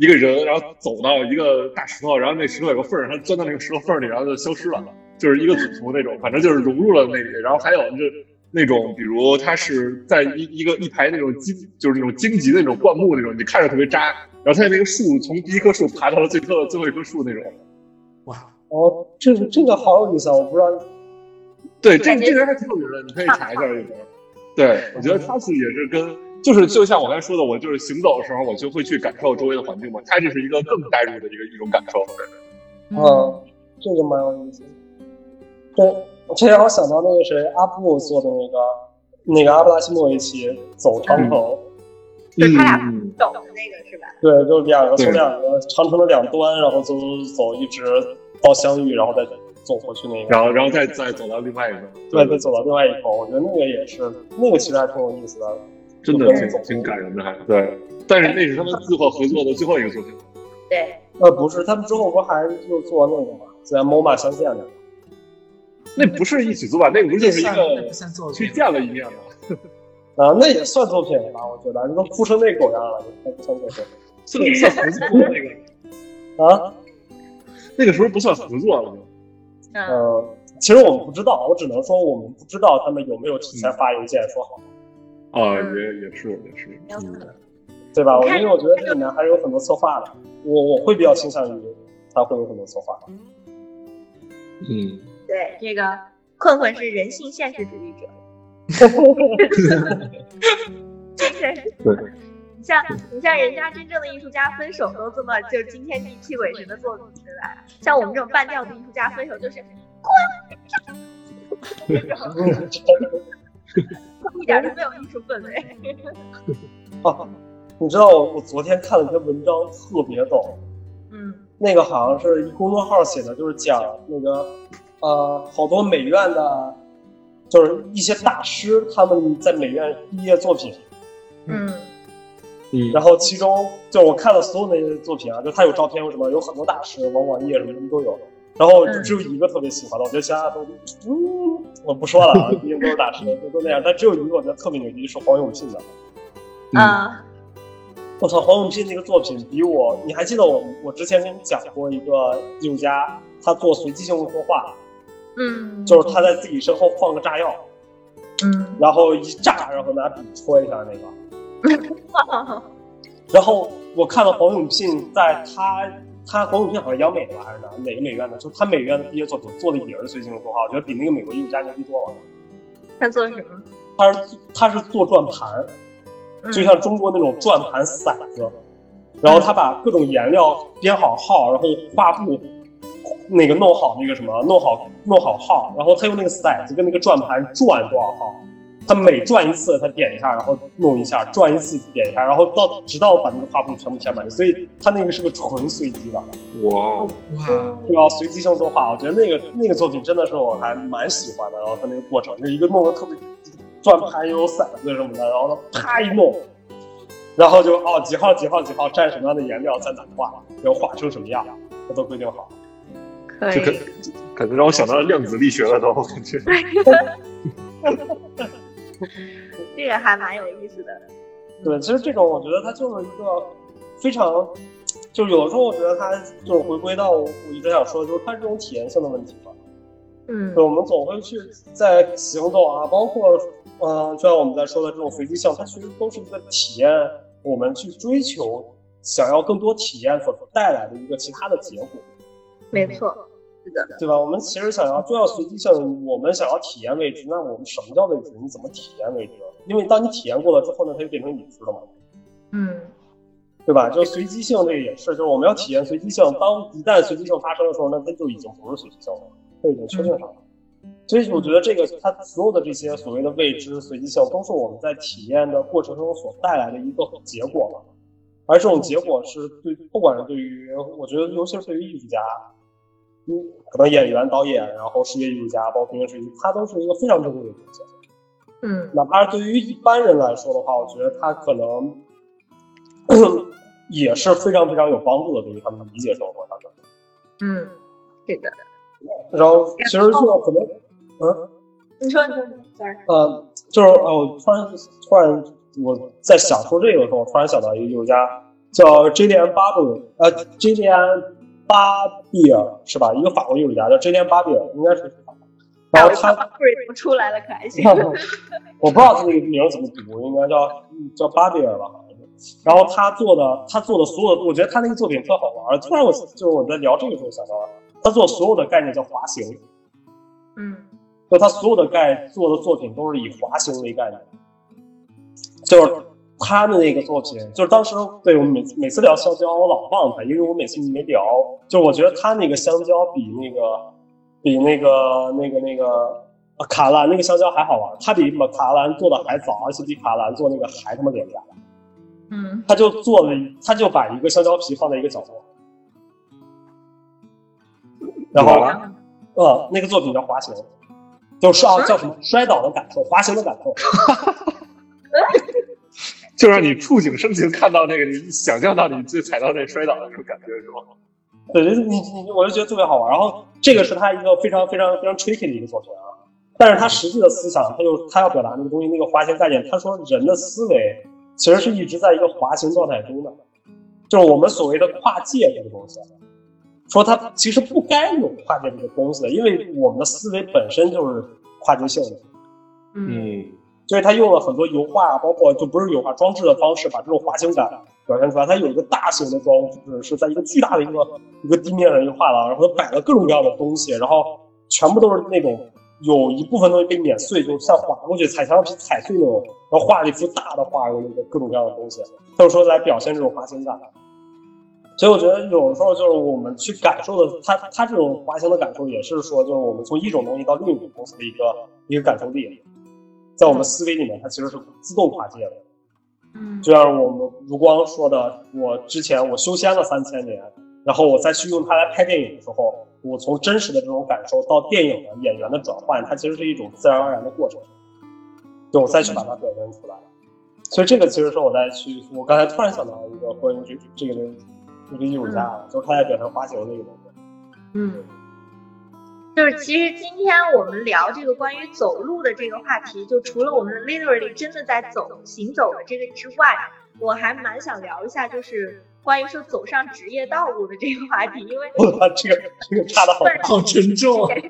一个人，然后走到一个大石头，然后那石头有个缝儿，他钻到那个石头缝儿里，然后就消失了，就是一个组图那种，反正就是融入了那里。然后还有就那种，比如他是在一一个一排那种荆，就是那种荆棘的那种灌木那种，你看着特别扎。然后他那个树从第一棵树爬到了最后最后一棵树那种。哇，哦，这个这个好有意思啊！我不知道。对，这这人还挺有名的，你可以查一下这个。对，我觉得他是也是跟就是就像我刚才说的，我就是行走的时候，我就会去感受周围的环境嘛。它这是一个更代入的一个一种感受。嗯，这个蛮有意思。对，这让我想到那个谁，阿布做的那个那个阿布拉西莫维奇走长城，就是他俩走的那个是吧？对，就两个从两个长城的两端，然后走走走，一直到相遇，然后再走回去那个，然后然后再再走到另外一个，对，再走到另外一头。我觉得那个也是，那个其实还挺有意思的。真的挺挺感人的，还对，但是那是他们最后合作的最后一个作品。对，呃，不是，他们之后不还又做那个吗？在 MoMA 相见的。那不是一起做吧？那个不就是一个去见了一面吗？啊，那也算作品了吧？我觉得，你都哭成那狗样了，那不算作品。算算合作那个啊？那个时候不算合作了吗？嗯，其实我们不知道，我只能说我们不知道他们有没有提前发邮件说好。啊，也也是也是，对吧？我因为我觉得这里面还是有很多策划的，我我会比较倾向于他会有很多策划。嗯，对，这个困困是人性现实主义者。你像你像人家真正的艺术家分手都这么就惊天地泣鬼神的作品，对吧？像我们这种半吊子艺术家分手就是滚，这种。一点都没有艺术氛围。哦，你知道我我昨天看了一篇文章，特别逗。嗯，那个好像是一公众号写的，就是讲那个呃，好多美院的，就是一些大师他们在美院毕业作品。嗯嗯。然后其中就我看了所有那些作品啊，就他有照片，有什么有很多大师，王广义什么什么都有。然后就只有一个特别喜欢的，我觉得其他都，嗯，我不说了啊，毕竟都是大师，都都那样。但只有一个我觉得特别牛逼，是黄永信的。啊！我操，黄永信那个作品比我，你还记得我我之前跟你讲过一个艺术家，他做随机性绘画，嗯，就是他在自己身后放个炸药，嗯，然后一炸，然后拿笔戳一下那个。然后我看到黄永信在他。他黄永信好像央美的吧，还是哪哪个美院的？就他美院的毕业作品做的也是随机的作画，我觉得比那个美国艺术家牛逼多了。他做什么？他是他是做转盘，就像中国那种转盘骰子，然后他把各种颜料编好号，然后画布那个弄好那个什么，弄好弄好号，然后他用那个骰子跟那个转盘转多少号。他每转一次，他点一下，然后弄一下，转一次点一下，然后到直到把那个画布全部填满。所以他那个是个纯随机的。哇哇！对啊，随机性作画，我觉得那个那个作品真的是我还蛮喜欢的。然后他那个过程，就一个弄的特别转盘有骰子什么的，然后他啪一弄，然后就哦几号几号几号蘸什么样的颜料在哪画，要画成什么样，他都规定好。可以。可能让我想到了量子力学了，都感觉。这个还蛮有意思的。对，其实这种我觉得它就是一个非常，就有的时候我觉得它就是回归到我一直想说，就是它这种体验性的问题吧。嗯，对我们总会去在行动啊，包括嗯，就像我们在说的这种随机性，它其实都是一个体验，我们去追求想要更多体验所带来的一个其他的结果。没错。对吧？我们其实想要就要随机性，我们想要体验未知，那我们什么叫未知？你怎么体验未知？因为当你体验过了之后呢，它就变成已知了嘛。嗯，对吧？就随机性这个也是，就是我们要体验随机性。当一旦随机性发生的时候，那它就已经不是随机性了，它已经确定上了。所以我觉得这个它所有的这些所谓的未知、随机性，都是我们在体验的过程中所带来的一个结果嘛。而这种结果是对，不管是对于我觉得，尤其是对于艺术家。嗯，可能演员、导演，然后视觉艺术家，包括平面设计，它都是一个非常珍贵的东西。嗯，哪怕是对于一般人来说的话，我觉得他可能也是非常非常有帮助的，对于他们理解生活上的。嗯，对的。然后其实就可能，嗯，你说，你说，sorry。呃，就是呃，我突然突然我在想说这个的时候，我突然想到一个艺术家叫 J D M 巴布，呃，J D M。巴比尔是吧？一个法国艺术家叫 J. 连巴比尔，应该是。然后他不出来了，可还行。我不知道他那个名怎么读，应该叫叫巴比尔吧，好像是。然后他做的，他做的所有的，我觉得他那个作品特好玩。突然我就是我在聊这个时候想到了，他做所有的概念叫滑行。嗯。就他所有的概做的作品都是以滑行为概念，就是他的那个作品，就是当时对我们每每次聊香蕉，我老忘他，因为我每次没聊。就我觉得他那个香蕉比那个比那个那个那个卡兰那个香蕉还好玩，他比卡兰做的还早，而且比卡兰做那个还他妈廉价。嗯，他就做了，他就把一个香蕉皮放在一个角落，然后呃，那个作品叫滑行，就是啊叫什么摔倒的感受，滑行的感受。就让你触景生情，看到那个，你想象到你自己踩到那摔倒的那种感觉，是吗？对，你你，我就觉得特别好玩。然后这个是他一个非常非常非常 tricky 的一个作品啊，但是他实际的思想，他就他要表达那个东西，那个滑行概念，他说人的思维其实是一直在一个滑行状态中的，就是我们所谓的跨界这个东西，说他其实不该有跨界这个东西的，因为我们的思维本身就是跨界性的。嗯。所以他用了很多油画，包括就不是油画装置的方式，把这种滑行感表现出来。它有一个大型的装置，是在一个巨大的一个一个地面上一个画廊，然后摆了各种各样的东西，然后全部都是那种有一部分东西被碾碎，就像滑过去踩墙皮踩碎那种，然后画了一幅大的画，有那个各种各样的东西，就是说来表现这种滑行感。所以我觉得有的时候就是我们去感受的，它它这种滑行的感受，也是说就是我们从一种东西到另一种东西的一个一个感受力。在我们思维里面，它其实是自动跨界的。嗯，就像我们如光说的，我之前我修仙了三千年，然后我再去用它来拍电影的时候，我从真实的这种感受到电影的演员的转换，它其实是一种自然而然的过程。就我再去把它表现出来。所以这个其实是我在去，我刚才突然想到一个关于这这个一个艺术家，就是他在表现滑行的一个东西。嗯。就是其实今天我们聊这个关于走路的这个话题，就除了我们 literally 真的在走行走的这个之外，我还蛮想聊一下，就是关于说走上职业道路的这个话题，因为哇，这个这个差的好好沉重啊。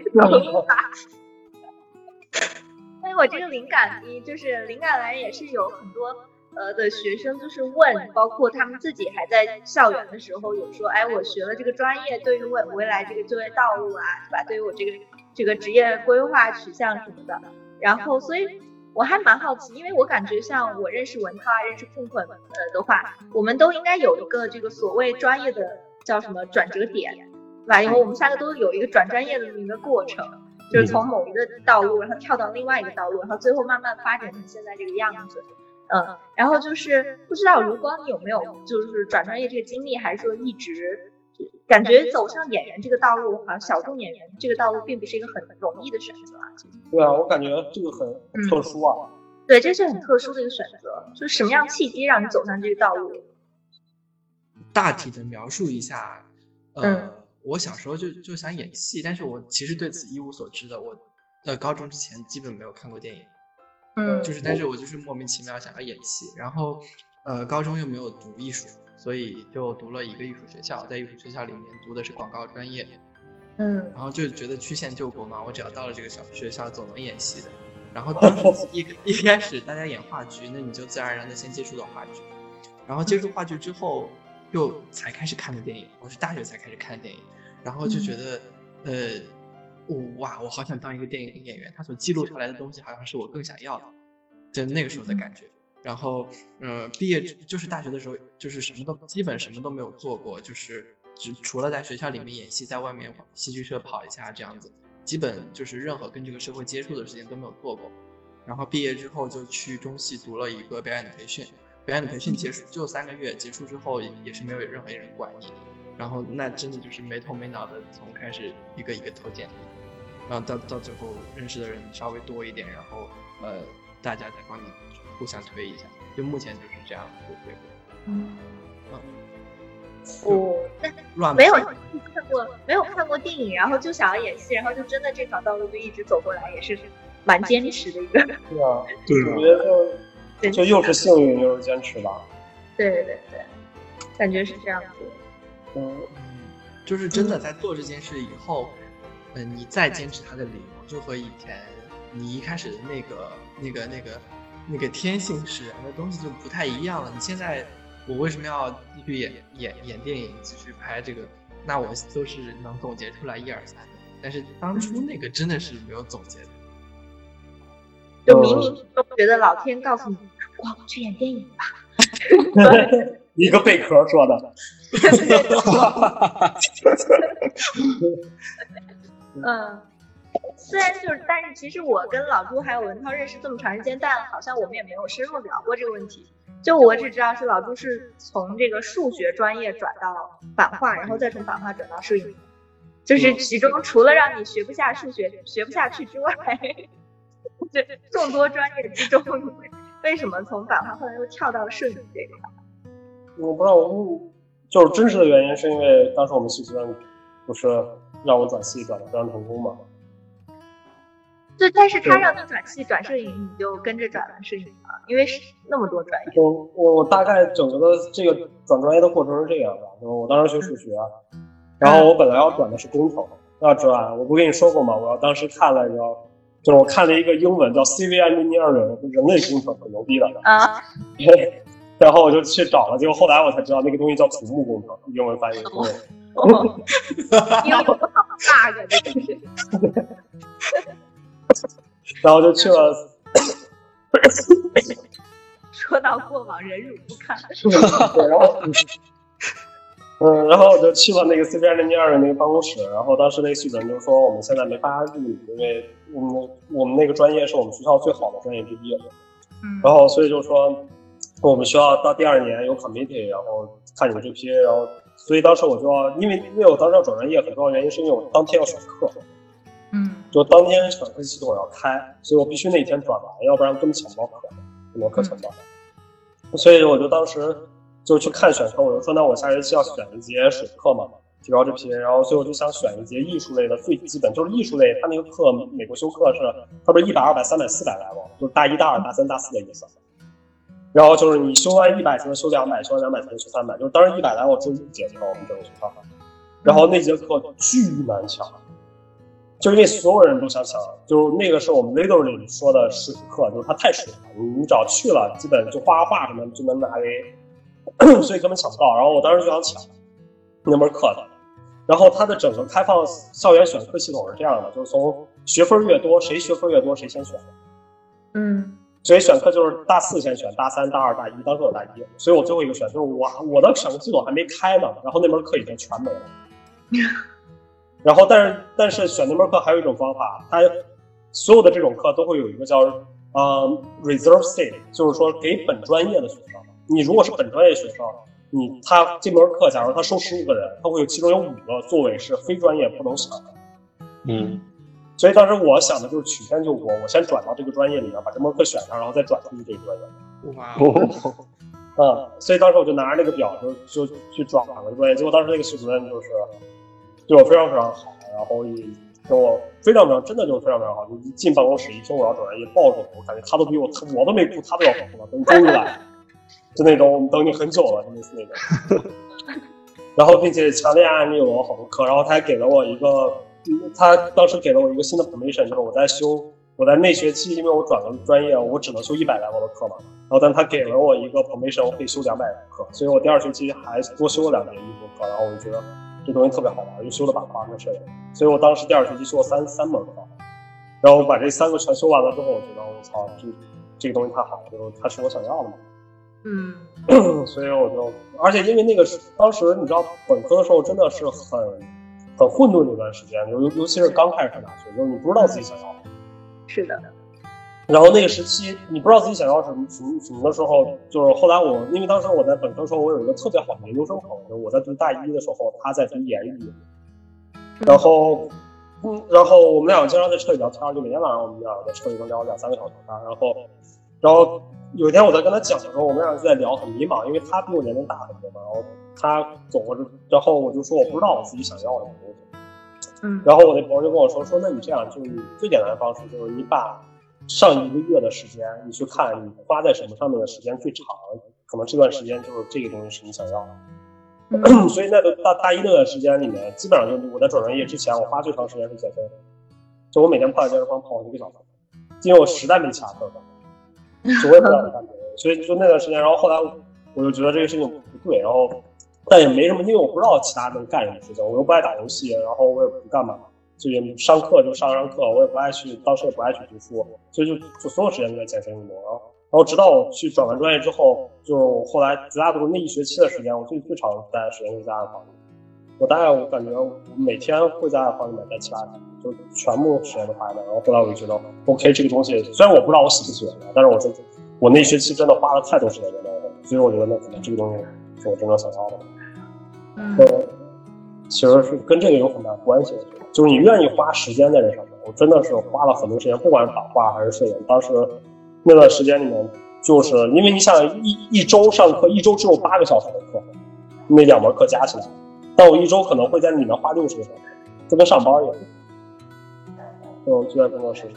所以我这个灵感，就是灵感来源也是有很多。呃的学生就是问，包括他们自己还在校园的时候，有说，哎，我学了这个专业，对于未未来这个就业道路啊，是吧？对于我这个这个职业规划取向什么的，然后，所以我还蛮好奇，因为我感觉像我认识文涛啊，认识困困呃的话，我们都应该有一个这个所谓专业的叫什么转折点，对吧？因为我们三个都有一个转专业的这么一个过程，就是从某一个道路，然后跳到另外一个道路，然后最后慢慢发展成现在这个样子。嗯，然后就是不知道如光你有没有就是转专业这个经历，还是说一直感觉走上演员这个道路，好像小众演员这个道路并不是一个很容易的选择啊。对啊，我感觉这个很特殊啊。对，这是很特殊的一个选择，就是什么样契机让你走上这个道路？大体的描述一下，呃，我小时候就就想演戏，但是我其实对此一无所知的。我在高中之前基本没有看过电影。嗯，就是，但是我就是莫名其妙想要演戏，然后，呃，高中又没有读艺术，所以就读了一个艺术学校，在艺术学校里面读的是广告专业，嗯，然后就觉得曲线救国嘛，我只要到了这个小学校，总能演戏的。然后 当时一一开始大家演话剧，那你就自然而然的先接触到话剧，然后接触话剧之后，又才开始看的电影，我是大学才开始看的电影，然后就觉得，呃。哇，我好想当一个电影演员，他所记录下来的东西好像是我更想要的，就那个时候的感觉。然后，嗯，毕业就是大学的时候，就是什么都基本什么都没有做过，就是只除了在学校里面演戏，在外面戏剧社跑一下这样子，基本就是任何跟这个社会接触的事情都没有做过。然后毕业之后就去中戏读了一个表演的培训，表演的培训结束就三个月，结束之后也是没有任何人管你，然后那真的就是没头没脑的从开始一个一个投简历。然后到到最后认识的人稍微多一点，然后呃，大家再帮你互相推一下，就目前就是这样对对嗯嗯，我那没有看过没有看过电影，然后就想要演戏，然后就真的这条道路就一直走过来，也是蛮坚持的一个。对啊，对，我觉得就就又是幸运又是坚持吧。对对对对，感觉是这样子。嗯，就是真的在做这件事以后。嗯，你再坚持他的理由，就和以前你一开始的那个、那个、那个、那个天性使然的东西就不太一样了。你现在，我为什么要继续演演演电影，继续拍这个？那我都是能总结出来一二三的。但是当初那个真的是没有总结的，就明明都觉得老天告诉你光去演电影吧。一个贝壳说的。嗯，虽然就是，但是其实我跟老朱还有文涛认识这么长时间，但好像我们也没有深入聊过这个问题。就我只知道是老朱是从这个数学专业转到版画，然后再从版画转到摄影。就是其中除了让你学不下数学、学不下去之外，这众多专业之中，为什么从版画后来又跳到了摄影这块？我不知道，我就是真实的原因，是因为当时我们系主任不是让我转系转的非常成功嘛。对，但是他让你转系转摄影，你就跟着转了摄影了，因为是那么多专业。我我大概整个的这个转专业的过程是这样的，就是我当时学数学。然后我本来要转的是工程，要转，我不跟你说过吗？我要当时看了一个，就是我看了一个英文叫 Civil Engineering，人类工程，很牛逼的啊。然后我就去找了，结果后来我才知道那个东西叫土木工程，英文翻译。哦，英文好 bug，这真是。然后就去了。说到过往，忍辱不堪。对，然后。嗯，然后我就去了那个 C B 零二的那个办公室，然后当时那个系主任就说我们现在没法录，因为我们我们那个专业是我们学校最好的专业之一，嗯，然后所以就说我们学校到第二年有 committee，然后看你们这批，然后所以当时我就要，因为因为我当时要转专业，很重要原因是因为我当天要选课，嗯，就当天选课系统要开，所以我必须那天转完，要不然根本抢不到课，很多课抢不到，所以我就当时。就去看选课，我就说那我下学期要选一节水课嘛，提高这批，然后所以我就想选一节艺术类的，最基本就是艺术类，他那个课美国修课是，他不是一百、二百、三百、四百来吗？就是大一、大二、大三、大四的意思。然后就是你修完一百才能修两百，修完两百才能修三百，就是当时一百来我只有一节课，我们这个学校。然后那节课巨难抢，就因为所有人都想抢，就那个是我们 literally 说的水课，就是它太水了，你你只要去了，基本就画画什么就能拿 A。所以根本抢不到，然后我当时就想抢那门课的。然后它的整个开放校园选课系统是这样的，就是从学分越多，谁学分越多谁先选。嗯，所以选课就是大四先选，大三、大二、大一，当时我大一，所以我最后一个选，就是我我的选课系统还没开呢，然后那门课已经全没了。然后但是但是选那门课还有一种方法，它所有的这种课都会有一个叫呃 reserve seat，就是说给本专业的学生。你如果是本专业学生，你他这门课，假如他收十五个人，他会有其中有五个座位是非专业不能选的。嗯，所以当时我想的就是曲线救国，我先转到这个专业里面，把这门课选上，然后再转出去这个专业。哇哦，嗯，所以当时我就拿着那个表，就就去转了专业。结果当时那个系主任就是对我非常非常好，然后也跟我非常非常真的就是非常非常好。就一进办公室一听我要转专业，抱着我，我感觉他都比我我都没哭，他都要哭了，等终于来。就那种我们等你很久了，就类似那种。然后，并且强烈安利了我好多课，然后他还给了我一个，他当时给了我一个新的 permission，就是我在修，我在那学期，因为我转了专业，我只能修一百来的课嘛。然后，但他给了我一个 permission，我可以修两百课，所以我第二学期还多修了两节艺术课。然后我就觉得这东西特别好玩，就修了版画跟摄影。所以我当时第二学期修了三三门课，然后把这三个全修完了之后，我觉得我操，这这个东西太好了，就是它是我想要的嘛。嗯，所以我就，而且因为那个是当时你知道本科的时候真的是很很混沌的一段时间，尤尤其是刚开始上大学，就是你不知道自己想要什么。是的。然后那个时期你不知道自己想要什么什么什么的时候，就是后来我因为当时我在本科时候我有一个特别好的研究生朋友，我在读大一的时候他在读研一，然后嗯，然后我们俩经常在车里聊天，就每天晚上我们俩在车里能聊两三个小时吧，然后然后。有一天我在跟他讲的时候，我们俩就在聊，很迷茫，因为他比我年龄大很多嘛。然后他走过这，然后我就说我不知道我自己想要什么东西。嗯。然后我那朋友就跟我说说，那你这样，就是最简单的方式，就是你把上一个月的时间，你去看你花在什么上面的时间最长，可能这段时间就是这个东西是你想要的。所以那个大大一那段时间里面，基本上就是我在转专业之前，我花最长时间是减肥，就我每天泡在健身房泡一个小时，因为我实在没其他课。我也不知道干别的，所以就那段时间，然后后来我就觉得这个事情不对，然后但也没什么，因为我不知道其他能干什么事情，我又不爱打游戏，然后我也不干嘛，就也上课就上上课，我也不爱去，当时也不爱去读书，所以就就所有时间都在健身运动。然后然后直到我去转完专业之后，就后来绝大多数那一学期的时间，我最最长待的时间是在二房。我大概我感觉我每天会在二房里面待七八天，就全部时间都花在那。然后后来我就觉得，OK，这个东西虽然我不知道我喜不喜欢，但是我在我那学期真的花了太多时间在那个，所以我觉得那可能这个东西是我真正想要的。嗯，其实是跟这个有很大关系，我觉得就是你愿意花时间在这上面。我真的是花了很多时间，不管是版画还是摄影，当时那段时间里面，就是因为你想一一周上课，一周只有八个小时的课，那两门课加起来，但我一周可能会在里面花六十个小时，就跟上班一样，就就在工作室里。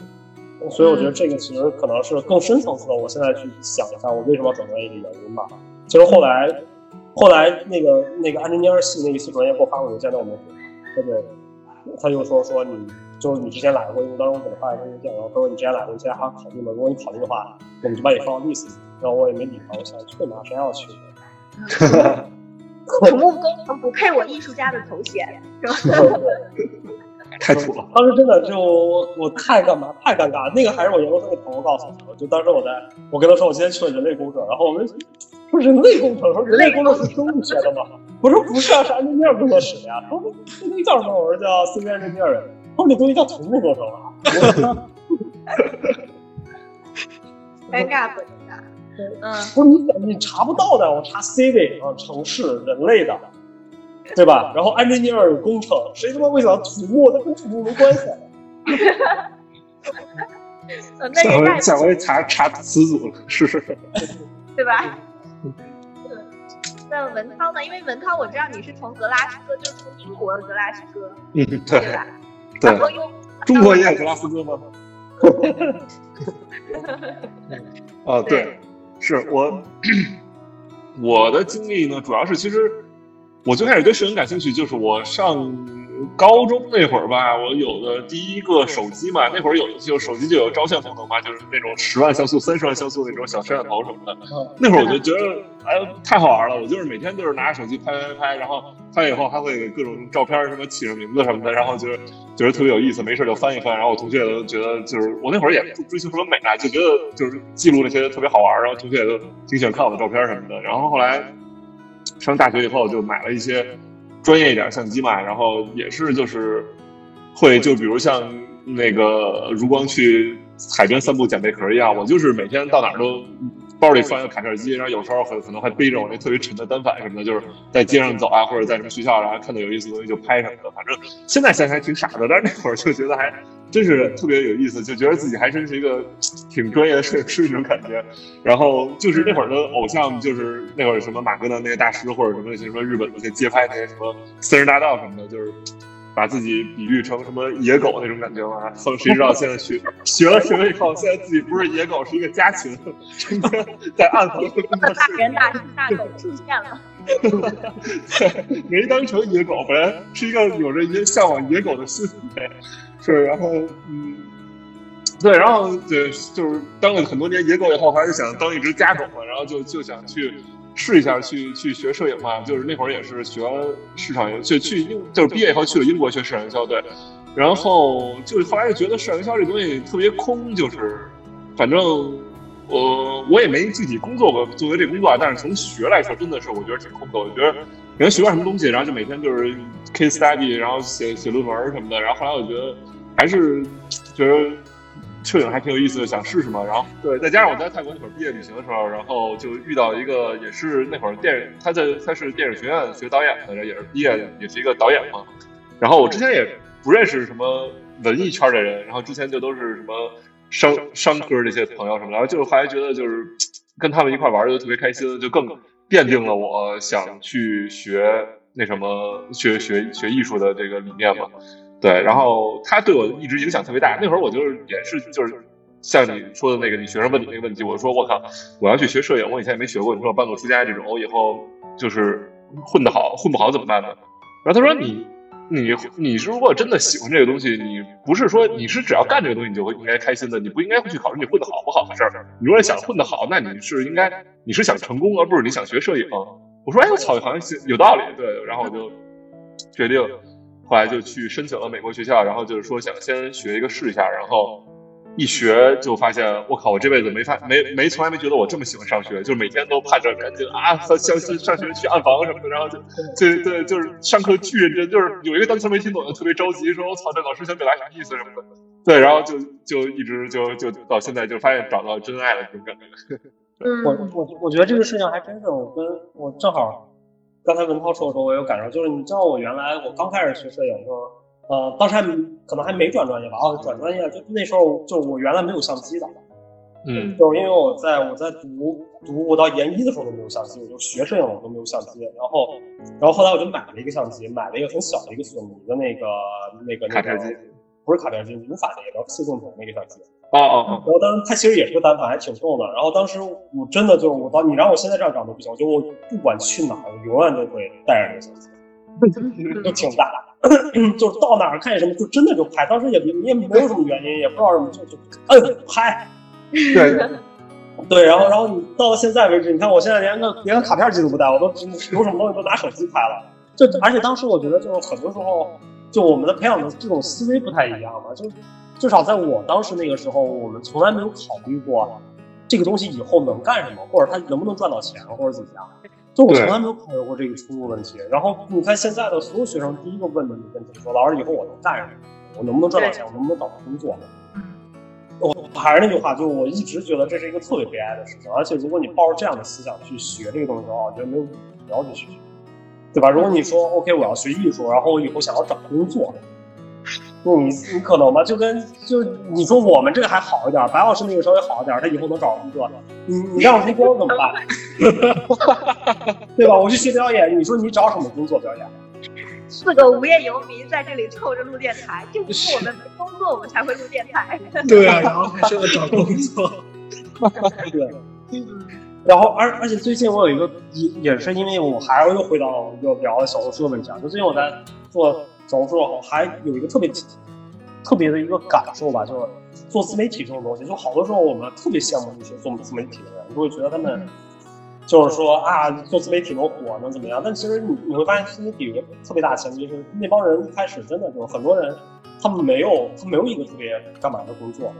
所以我觉得这个其实可能是更深层次的。我现在去想一下，我为什么要转专业的原因吧。其实后来，后来那个那个安吉尼尔系那个系主任给我发过邮件，让我没回，他就他就说说你就是你之前来过，因为当时我给他发了封邮件，然后他说你之前来过，你现在还要考虑吗？如果你考虑的话，我们就把你放到 list 里。然后我也没理他，我想去哪谁要去？土木工程不配我艺术家的头衔，是吧？太土了。当时真的就我太干嘛太尴尬，那个还是我研究生的朋友告诉我的。就当时我在我跟他说我今天去了人类工程，然后我们说人类工程，说人类工程是生物学的吗？我说不是啊，是安吉尼尔工作室的呀。他说那东西叫什么？我说叫 C V 安吉尼尔。他说那东西叫土木工程啊。尴尬不尴尬？嗯，不是你你查不到的，我查 civil 啊，城市人类的，对吧？然后 engineer 工程，谁他妈会想土木？那跟土木没关系。下回下回查查词组了，是是。对吧？对。那文涛呢？因为文涛我知道你是从格拉斯哥，就是从英国的格拉斯哥，嗯，对对吧？对然，后又中国也有格拉斯哥吗？啊，对，是我我的经历呢，主要是其实我最开始对摄影感兴趣，就是我上高中那会儿吧，我有的第一个手机嘛，那会儿有就手机就有照相功能嘛，就是那种十万像素、三十万像素那种小摄像头什么的。那会儿我就觉得，哎，太好玩了！我就是每天就是拿着手机拍拍拍，然后拍以后还会给各种照片什么起上名字什么的，然后就是觉得特别有意思，没事就翻一翻。然后我同学也都觉得，就是我那会儿也不追求什么美啊，就觉得就是记录那些特别好玩，然后同学也都挺喜欢看我的照片什么的。然后后来上大学以后就买了一些专业一点相机嘛，然后也是就是会就比如像那个如光去海边散步捡贝壳一样，我就是每天到哪儿都包里放一个卡片机，然后有时候很可能还背着我那特别沉的单反什么的，就是在街上走啊，或者在什么学校，然后看到有意思的东西就拍什么的。反正现在想想还挺傻的，但是那会儿就觉得还真是特别有意思，就觉得自己还真是一个挺专业的摄影师那种感觉。然后就是那会儿的偶像，就是那会儿什么马哥的那些大师，或者什么那些什么日本的那些街拍那些什么私人大道什么的，就是。把自己比喻成什么野狗那种感觉嘛？后谁知道现在学学了什么以后，现在自己不是野狗，是一个家禽，成天在暗房的工作大室人大大狗出现了，没当成野狗，本来是一个有着一些向往野狗的心理，是，然后嗯，对，然后对，就是当了很多年野狗以后，还是想当一只家狗嘛，然后就就想去试一下，去去学摄影嘛，就是那会儿也是学市场营，就去英，就是毕业以后去了英国学市场营销，对，然后就后来就觉得市场营销这东西特别空，就是反正。我我也没具体工作过，作为这工作啊，但是从学来说，真的是我觉得挺空的。我觉得原来学点什么东西，然后就每天就是 case study，然后写写论文什么的。然后后来我觉得还是觉得摄影还挺有意思的，想试试嘛。然后对，再加上我在泰国那会儿毕业旅行的时候，然后就遇到一个也是那会儿电影，他在他是电影学院学导演的，也是毕业也是一个导演嘛。然后我之前也不认识什么文艺圈的人，然后之前就都是什么。商商科这些朋友什么，然后就是后来觉得就是跟他们一块玩的特别开心，就更奠定了我想去学那什么学学学艺术的这个理念嘛。对，然后他对我一直影响特别大。那会儿我就是也是就是像你说的那个你学生问你那个问题，我说我靠，我要去学摄影，我以前也没学过。你说我半路出家这种，我以后就是混得好，混不好怎么办呢？然后他说你。你你如果真的喜欢这个东西，你不是说你是只要干这个东西你就会应该开心的，你不应该会去考虑你混得好不好的事儿。你如果想混得好，那你是应该你是想成功，而不是你想学摄影。我说哎，我操，好像有道理。对，然后我就决定，后来就去申请了美国学校，然后就是说想先学一个试一下，然后一学就发现，我靠，我这辈子没发没没从来没觉得我这么喜欢上学，就是每天都盼着赶紧啊，上上上学去暗房什么的，然后就就对，就是上课巨认真，就是有一个单词没听懂就特别着急，说我操，这老师想表达啥意思什么的，对，然后就就一直就就到现在就发现找到真爱了这种感觉。我我我觉得这个事情还真是，我跟我正好刚才文涛说的时候，我有感受，就是你知道我原来我刚开始学摄影的时候。呃，当时还可能还没转专业吧？哦，转专业就那时候，就我原来没有相机的，嗯，就是因为我在我在读读我到研一的时候都没有相机，我就学摄影我都没有相机。然后，然后后来我就买了一个相机，买了一个很小的一个索尼的那个那个卡片机，不是卡片机，无法的，然后四镜头那个相机。哦哦哦。然后当时它其实也是个单反，还挺重的。然后当时我真的就是我到你让我现在这样长都不行，就我不管去哪儿，我永远都会带着那个相机。就挺大，就是到哪儿看见什么就真的就拍，当时也你也没有什么原因，也不知道什么就就摁拍，对 对，然后然后你到了现在为止，你看我现在连个连个卡片机都不带，我都有什么东西都拿手机拍了，就而且当时我觉得就是很多时候就我们的培养的这种思维不太一样嘛，就至少在我当时那个时候，我们从来没有考虑过这个东西以后能干什么，或者它能不能赚到钱，或者怎么样。就我从来没有考虑过这个出路问题。然后你看现在的所有学生，第一个问的问题说：“老师，以后我能干什么？我能不能赚到钱？我能不能找到工作？”我还是那句话，就我一直觉得这是一个特别悲哀的事情。而且如果你抱着这样的思想去学这个东西的话，我觉得没有必要去学，对吧？如果你说 “OK，我要学艺术，然后我以后想要找工作”。你你可能吗，就跟就你说我们这个还好一点，白老师那个稍微好一点，他以后能找工作。你你让吴光怎么办？对吧？我去学表演，你说你找什么工作表演？四个无业游民在这里凑着录电台，就是我们没工作，我们才会录电台。对啊，然后还是要找工作。对，然后而而且最近我有一个也也是因为我还是又回到一个聊小红书的问题啊，就最近我在做。小红书好，还有一个特别特别的一个感受吧，就是做自媒体这种东西，就好多时候我们特别羡慕那些做自媒体的人，就会觉得他们就是说啊，做自媒体能火能怎么样？但其实你你会发现，自媒体有个特别大的前提是，那帮人一开始真的就是很多人，他们没有他没有一个特别干嘛的工作，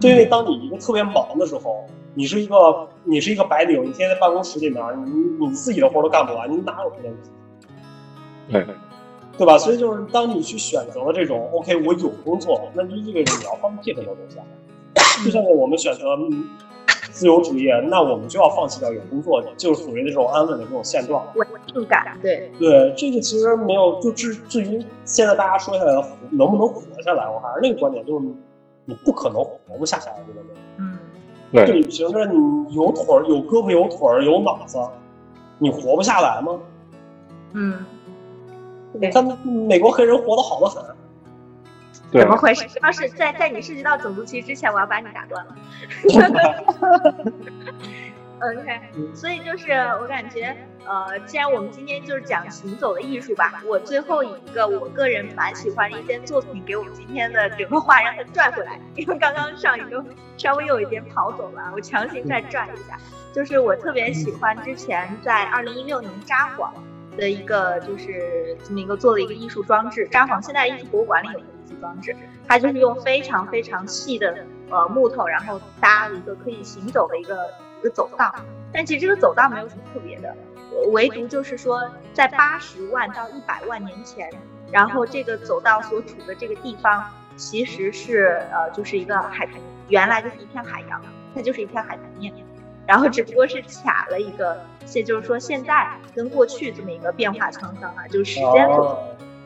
就因为当你一个特别忙的时候，你是一个你是一个白领，你天天在办公室里面，你你自己的活都干不完，你哪有时间？对。对吧？所以就是当你去选择了这种 OK，我有工作，那就意味着你要放弃很多东西。就像我们选择自由职业，那我们就要放弃掉有工作，就是所谓的这种安稳的这种现状。稳定感，对对，这个其实没有。就至至于现在大家说下来能不能活下来，我还是那个观点，就是你不可能活不下来，这个问嗯，对，就凭着你有腿儿、有胳膊、有腿儿、有脑子，你活不下来吗？嗯。你看美国黑人活得好得很，怎么回事？要是在在你涉及到种族歧视之前，我要把你打断了。OK，所以就是我感觉，呃，既然我们今天就是讲行走的艺术吧，我最后以一个我个人蛮喜欢的一件作品，给我们今天的整个话让它拽回来，因为刚刚上一个稍微有一点跑走了，我强行再拽一下，就是我特别喜欢之前在二零一六年札幌。的一个就是这么一个做了一个艺术装置，札幌现代艺术博物馆里有一个艺术装置，它就是用非常非常细的呃木头，然后搭了一个可以行走的一个一个走道。但其实这个走道没有什么特别的，唯独就是说在八十万到一百万年前，然后这个走道所处的这个地方其实是呃就是一个海平，原来就是一片海洋，它就是一片海平面。然后只不过是卡了一个，现就是说现在跟过去这么一个变化沧桑啊，就是时间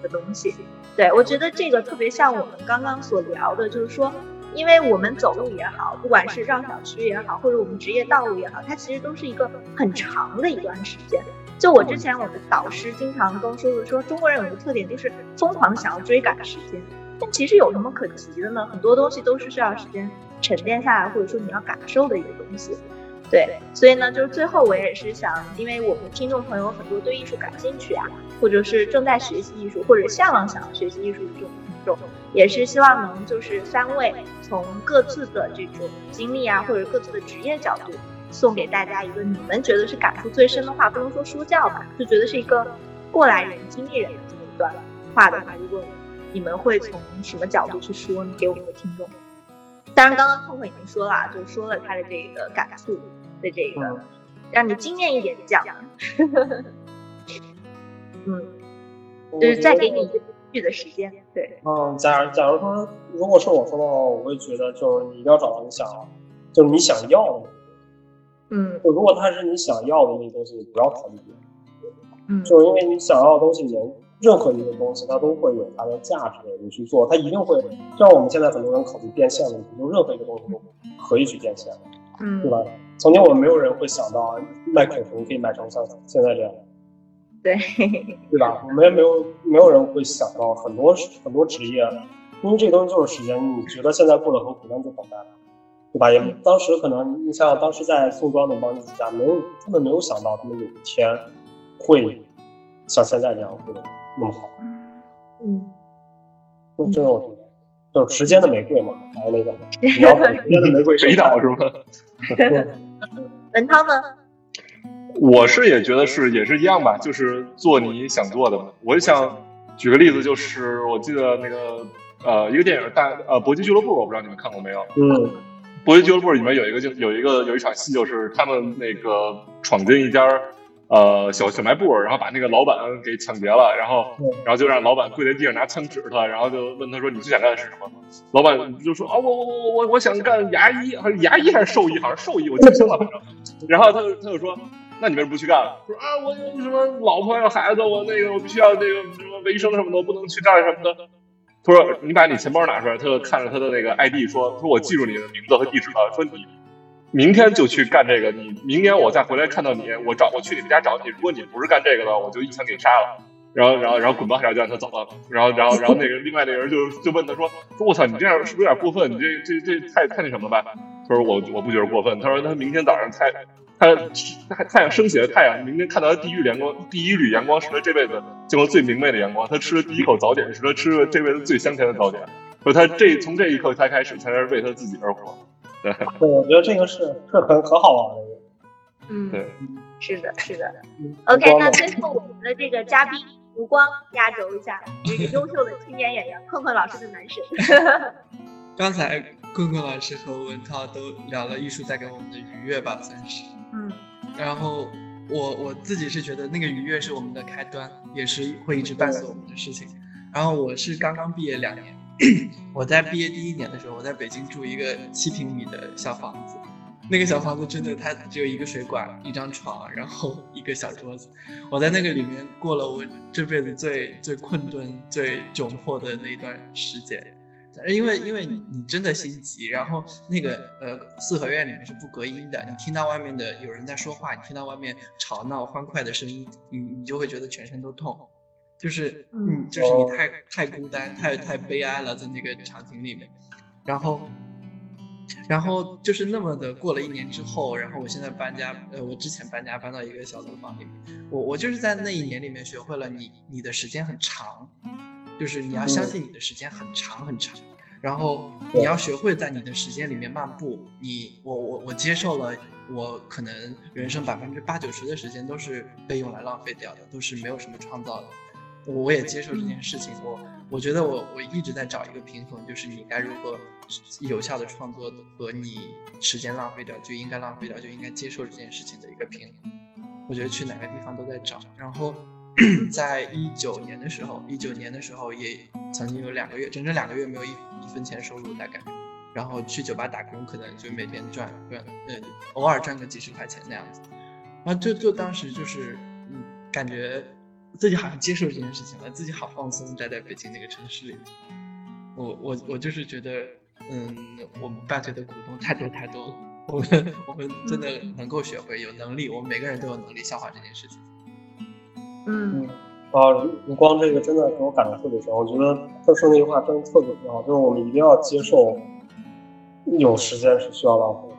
的东西。对我觉得这个特别像我们刚刚所聊的，就是说，因为我们走路也好，不管是绕小区也好，或者我们职业道路也好，它其实都是一个很长的一段时间。就我之前我的导师经常跟我说的，说中国人有一个特点就是疯狂想要追赶时间，但其实有什么可急的呢？很多东西都是需要时间沉淀下来，或者说你要感受的一个东西。对，所以呢，就是最后我也是想，因为我们听众朋友很多对艺术感兴趣啊，或者是正在学习艺术，或者向往想要学习艺术的这种听众，也是希望能就是三位从各自的这种经历啊，或者各自的职业角度，送给大家一个你们觉得是感触最深的话，不能说说教吧，就觉得是一个过来人、经历人的这么一段话的话，如果你们会从什么角度去说呢？给我们的听众。当然，刚刚空空已经说了，就说了他的这个感触的这个，让你惊艳一点的讲。嗯，就是再给你一个去的时间，对。嗯，假假如说，如果是我说的话，我会觉得就是你一定要找到你想，就是你想要的。嗯。就如果它是你想要的那个东西，你不要考虑。嗯。就是因为你想要的东西，你任何一个东西，它都会有它的价值，你去做，它一定会。就像我们现在很多人考虑变现问题，就任何一个东西都可以去变现，嗯，对吧？曾经我们没有人会想到卖口红可以卖成像现在这样。对，对吧？我们也没有没有人会想到很多很多职业，因为这东西就是时间。你觉得现在过得很苦，那就等待，对吧？也当时可能你像当时在宋庄的帮艺术家，没有他们没有想到他们有一天会像现在这样过得那么好。嗯，就这种就是时间的玫瑰嘛，还有那个 你要时间的玫瑰水岛是吗？文涛呢？我是也觉得是也是一样吧，就是做你想做的嘛。我就想举个例子，就是我记得那个呃一个电影大呃搏击俱乐部，我不知道你们看过没有？嗯，搏击俱乐部里面有一个就有一个有一场戏，就是他们那个闯进一家呃小小卖部，然后把那个老板给抢劫了，然后然后就让老板跪在地上拿枪指他，然后就问他说你最想干的是什么？老板就说啊我我我我我想干牙医，还是牙医还是兽医？好像兽医，我记不清了。反正然后他就他就说。那你为什么不去干？说啊，我有什么老婆有孩子，我那个我必须要那个什么维生什么的，我不能去干什么的。他说你把你钱包拿出来，他就看着他的那个 ID 说说我记住你的名字和地址了，说你明天就去干这个，你明年我再回来看到你，我找我去你们家找你，如果你不是干这个的，我就一枪给你杀了。然后然后然后滚吧，然后就让他走了。然后然后然后那个另外那个人就就问他说说我操，你这样是不是有点过分？你这这这太太那什么了吧？他说我我不觉得过分。他说他明天早上才。他太太阳升起的太阳，明天看到的第一缕阳光，第一缕阳光是他这辈子见过最明媚的阳光。他吃的第一口早点是他吃的这辈子最香甜的早点。就他这从这一刻才开始，才是为他自己而活。对，对，我觉得这个是是很很好玩的。嗯，对，是的，是的。OK，那最后我们的这个嘉宾吴光压轴一下，这个优秀的青年演员困困老师的男神。刚才困困老师和文涛都聊了艺术带给我们的愉悦吧，算是。嗯，然后我我自己是觉得那个愉悦是我们的开端，也是会一直伴随我们的事情。然后我是刚刚毕业两年，我在毕业第一年的时候，我在北京住一个七平米的小房子，那个小房子真的它只有一个水管、一张床，然后一个小桌子。我在那个里面过了我这辈子最最困顿、最窘迫的那一段时间。因为因为你你真的心急，然后那个呃四合院里面是不隔音的，你听到外面的有人在说话，你听到外面吵闹欢快的声音，你你就会觉得全身都痛，就是嗯。就是你太太孤单太太悲哀了在那个场景里面，然后然后就是那么的过了一年之后，然后我现在搬家，呃我之前搬家搬到一个小楼房里面，我我就是在那一年里面学会了你你的时间很长。就是你要相信你的时间很长很长，然后你要学会在你的时间里面漫步。你我我我接受了，我可能人生百分之八九十的时间都是被用来浪费掉的，都是没有什么创造的。我也接受这件事情。我我觉得我我一直在找一个平衡，就是你该如何有效的创作和你时间浪费掉就应该浪费掉就应该接受这件事情的一个平衡。我觉得去哪个地方都在找，然后。在一九年的时候，一九年的时候也曾经有两个月，整整两个月没有一一分钱收入，大概，然后去酒吧打工，可能就每天赚赚，呃，偶尔赚个几十块钱那样子，然后就就当时就是，嗯，感觉自己好像接受这件事情了，自己好放松，待在北京那个城市里，我我我就是觉得，嗯，我们伴随的股东太多太多了，我们我们真的能够学会有能力，我们每个人都有能力消化这件事情。嗯啊，卢光这个真的给我感触特别深。我觉得他说那句话真的特别好，就是我们一定要接受有时间是需要浪费的。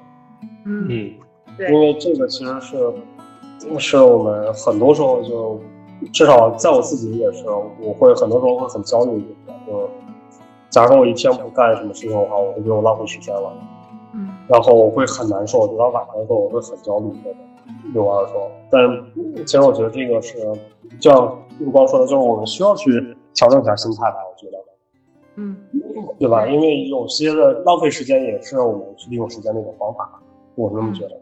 嗯，对，因为这个其实是是我们很多时候就至少在我自己也是，我会很多时候会很焦虑一点，就假如说我一天不干什么事情的话，我就觉得我浪费时间了。嗯，然后我会很难受，等到晚上的时候我会很焦虑。有玩说，但其实我觉得这个是，就像陆光说的，就是我们需要去调整一下心态吧。我觉得，嗯，对吧？因为有些的浪费时间也是我们去利用时间的一种方法，我是这么觉得。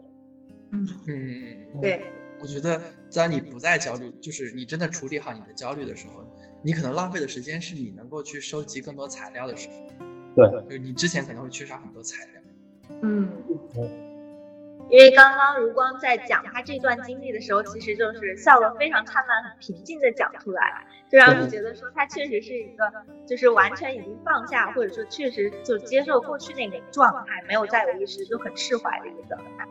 嗯，嗯，对，我觉得在你不再焦虑，就是你真的处理好你的焦虑的时候，你可能浪费的时间是你能够去收集更多材料的时候。对，就是你之前可能会缺少很多材料。嗯，因为刚刚如光在讲他这段经历的时候，其实就是笑得非常灿烂、很平静的讲出来，就让人觉得说他确实是一个，就是完全已经放下，或者说确实就接受过去那个状态，没有再有意识，就很释怀的一个状态。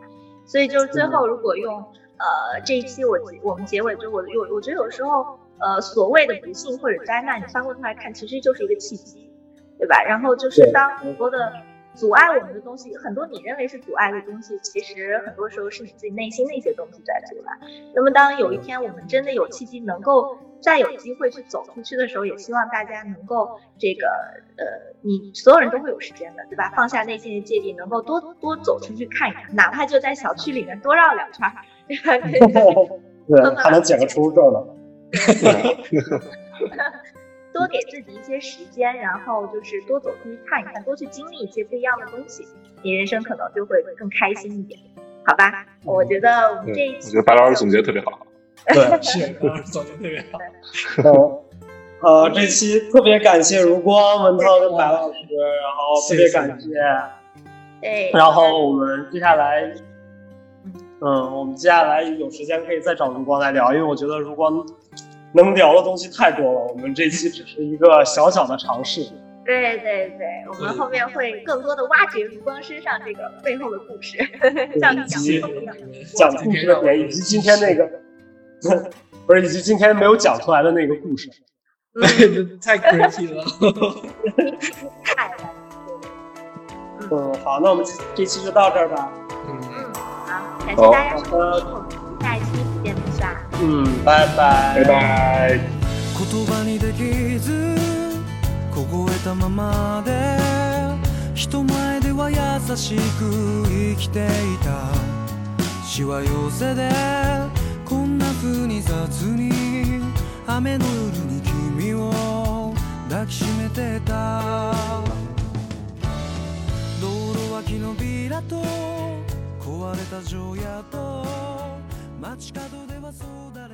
所以就是最后，如果用呃这一期我我们结尾就我有我觉得有时候呃所谓的不幸或者灾难，你翻过头来看，其实就是一个契机，对吧？然后就是当很多的。阻碍我们的东西很多，你认为是阻碍的东西，其实很多时候是你自己内心的一些东西在阻碍。那么，当有一天我们真的有契机能够再有机会去走出去的时候，也希望大家能够这个呃，你所有人都会有时间的，对吧？放下内心的芥蒂，能够多多走出去看一看，哪怕就在小区里面多绕两圈，对吧？对，还能捡个出入证呢。多给自己一些时间，然后就是多走出去看一看，多去经历一些不一样的东西，你人生可能就会更开心一点，好吧？我觉得我们这一期，我觉得白老师总结特别好，对，是总结特别好。嗯，呃，这期特别感谢如光、文涛跟白老师，然后特别感谢。对。然后我们接下来，嗯，我们接下来有时间可以再找如光来聊，因为我觉得如光。能聊的东西太多了，我们这期只是一个小小的尝试。对对对，我们后面会更多的挖掘卢光身上这个背后的故事，像讲讲故事的点，以及今天那个不是，以及今天没有讲出来的那个故事。太 crazy 了。太嗯，好，那我们这期就到这儿吧。嗯嗯，好，感谢大家收听，我们下一期。うん。バイバイ。バイ言葉にできず凍えたままで人前では優しく生きていた。しわ寄せでこんな風に雑に雨の夜に君を抱きしめてた。道路脇のビラと壊れた城屋と街角そうだ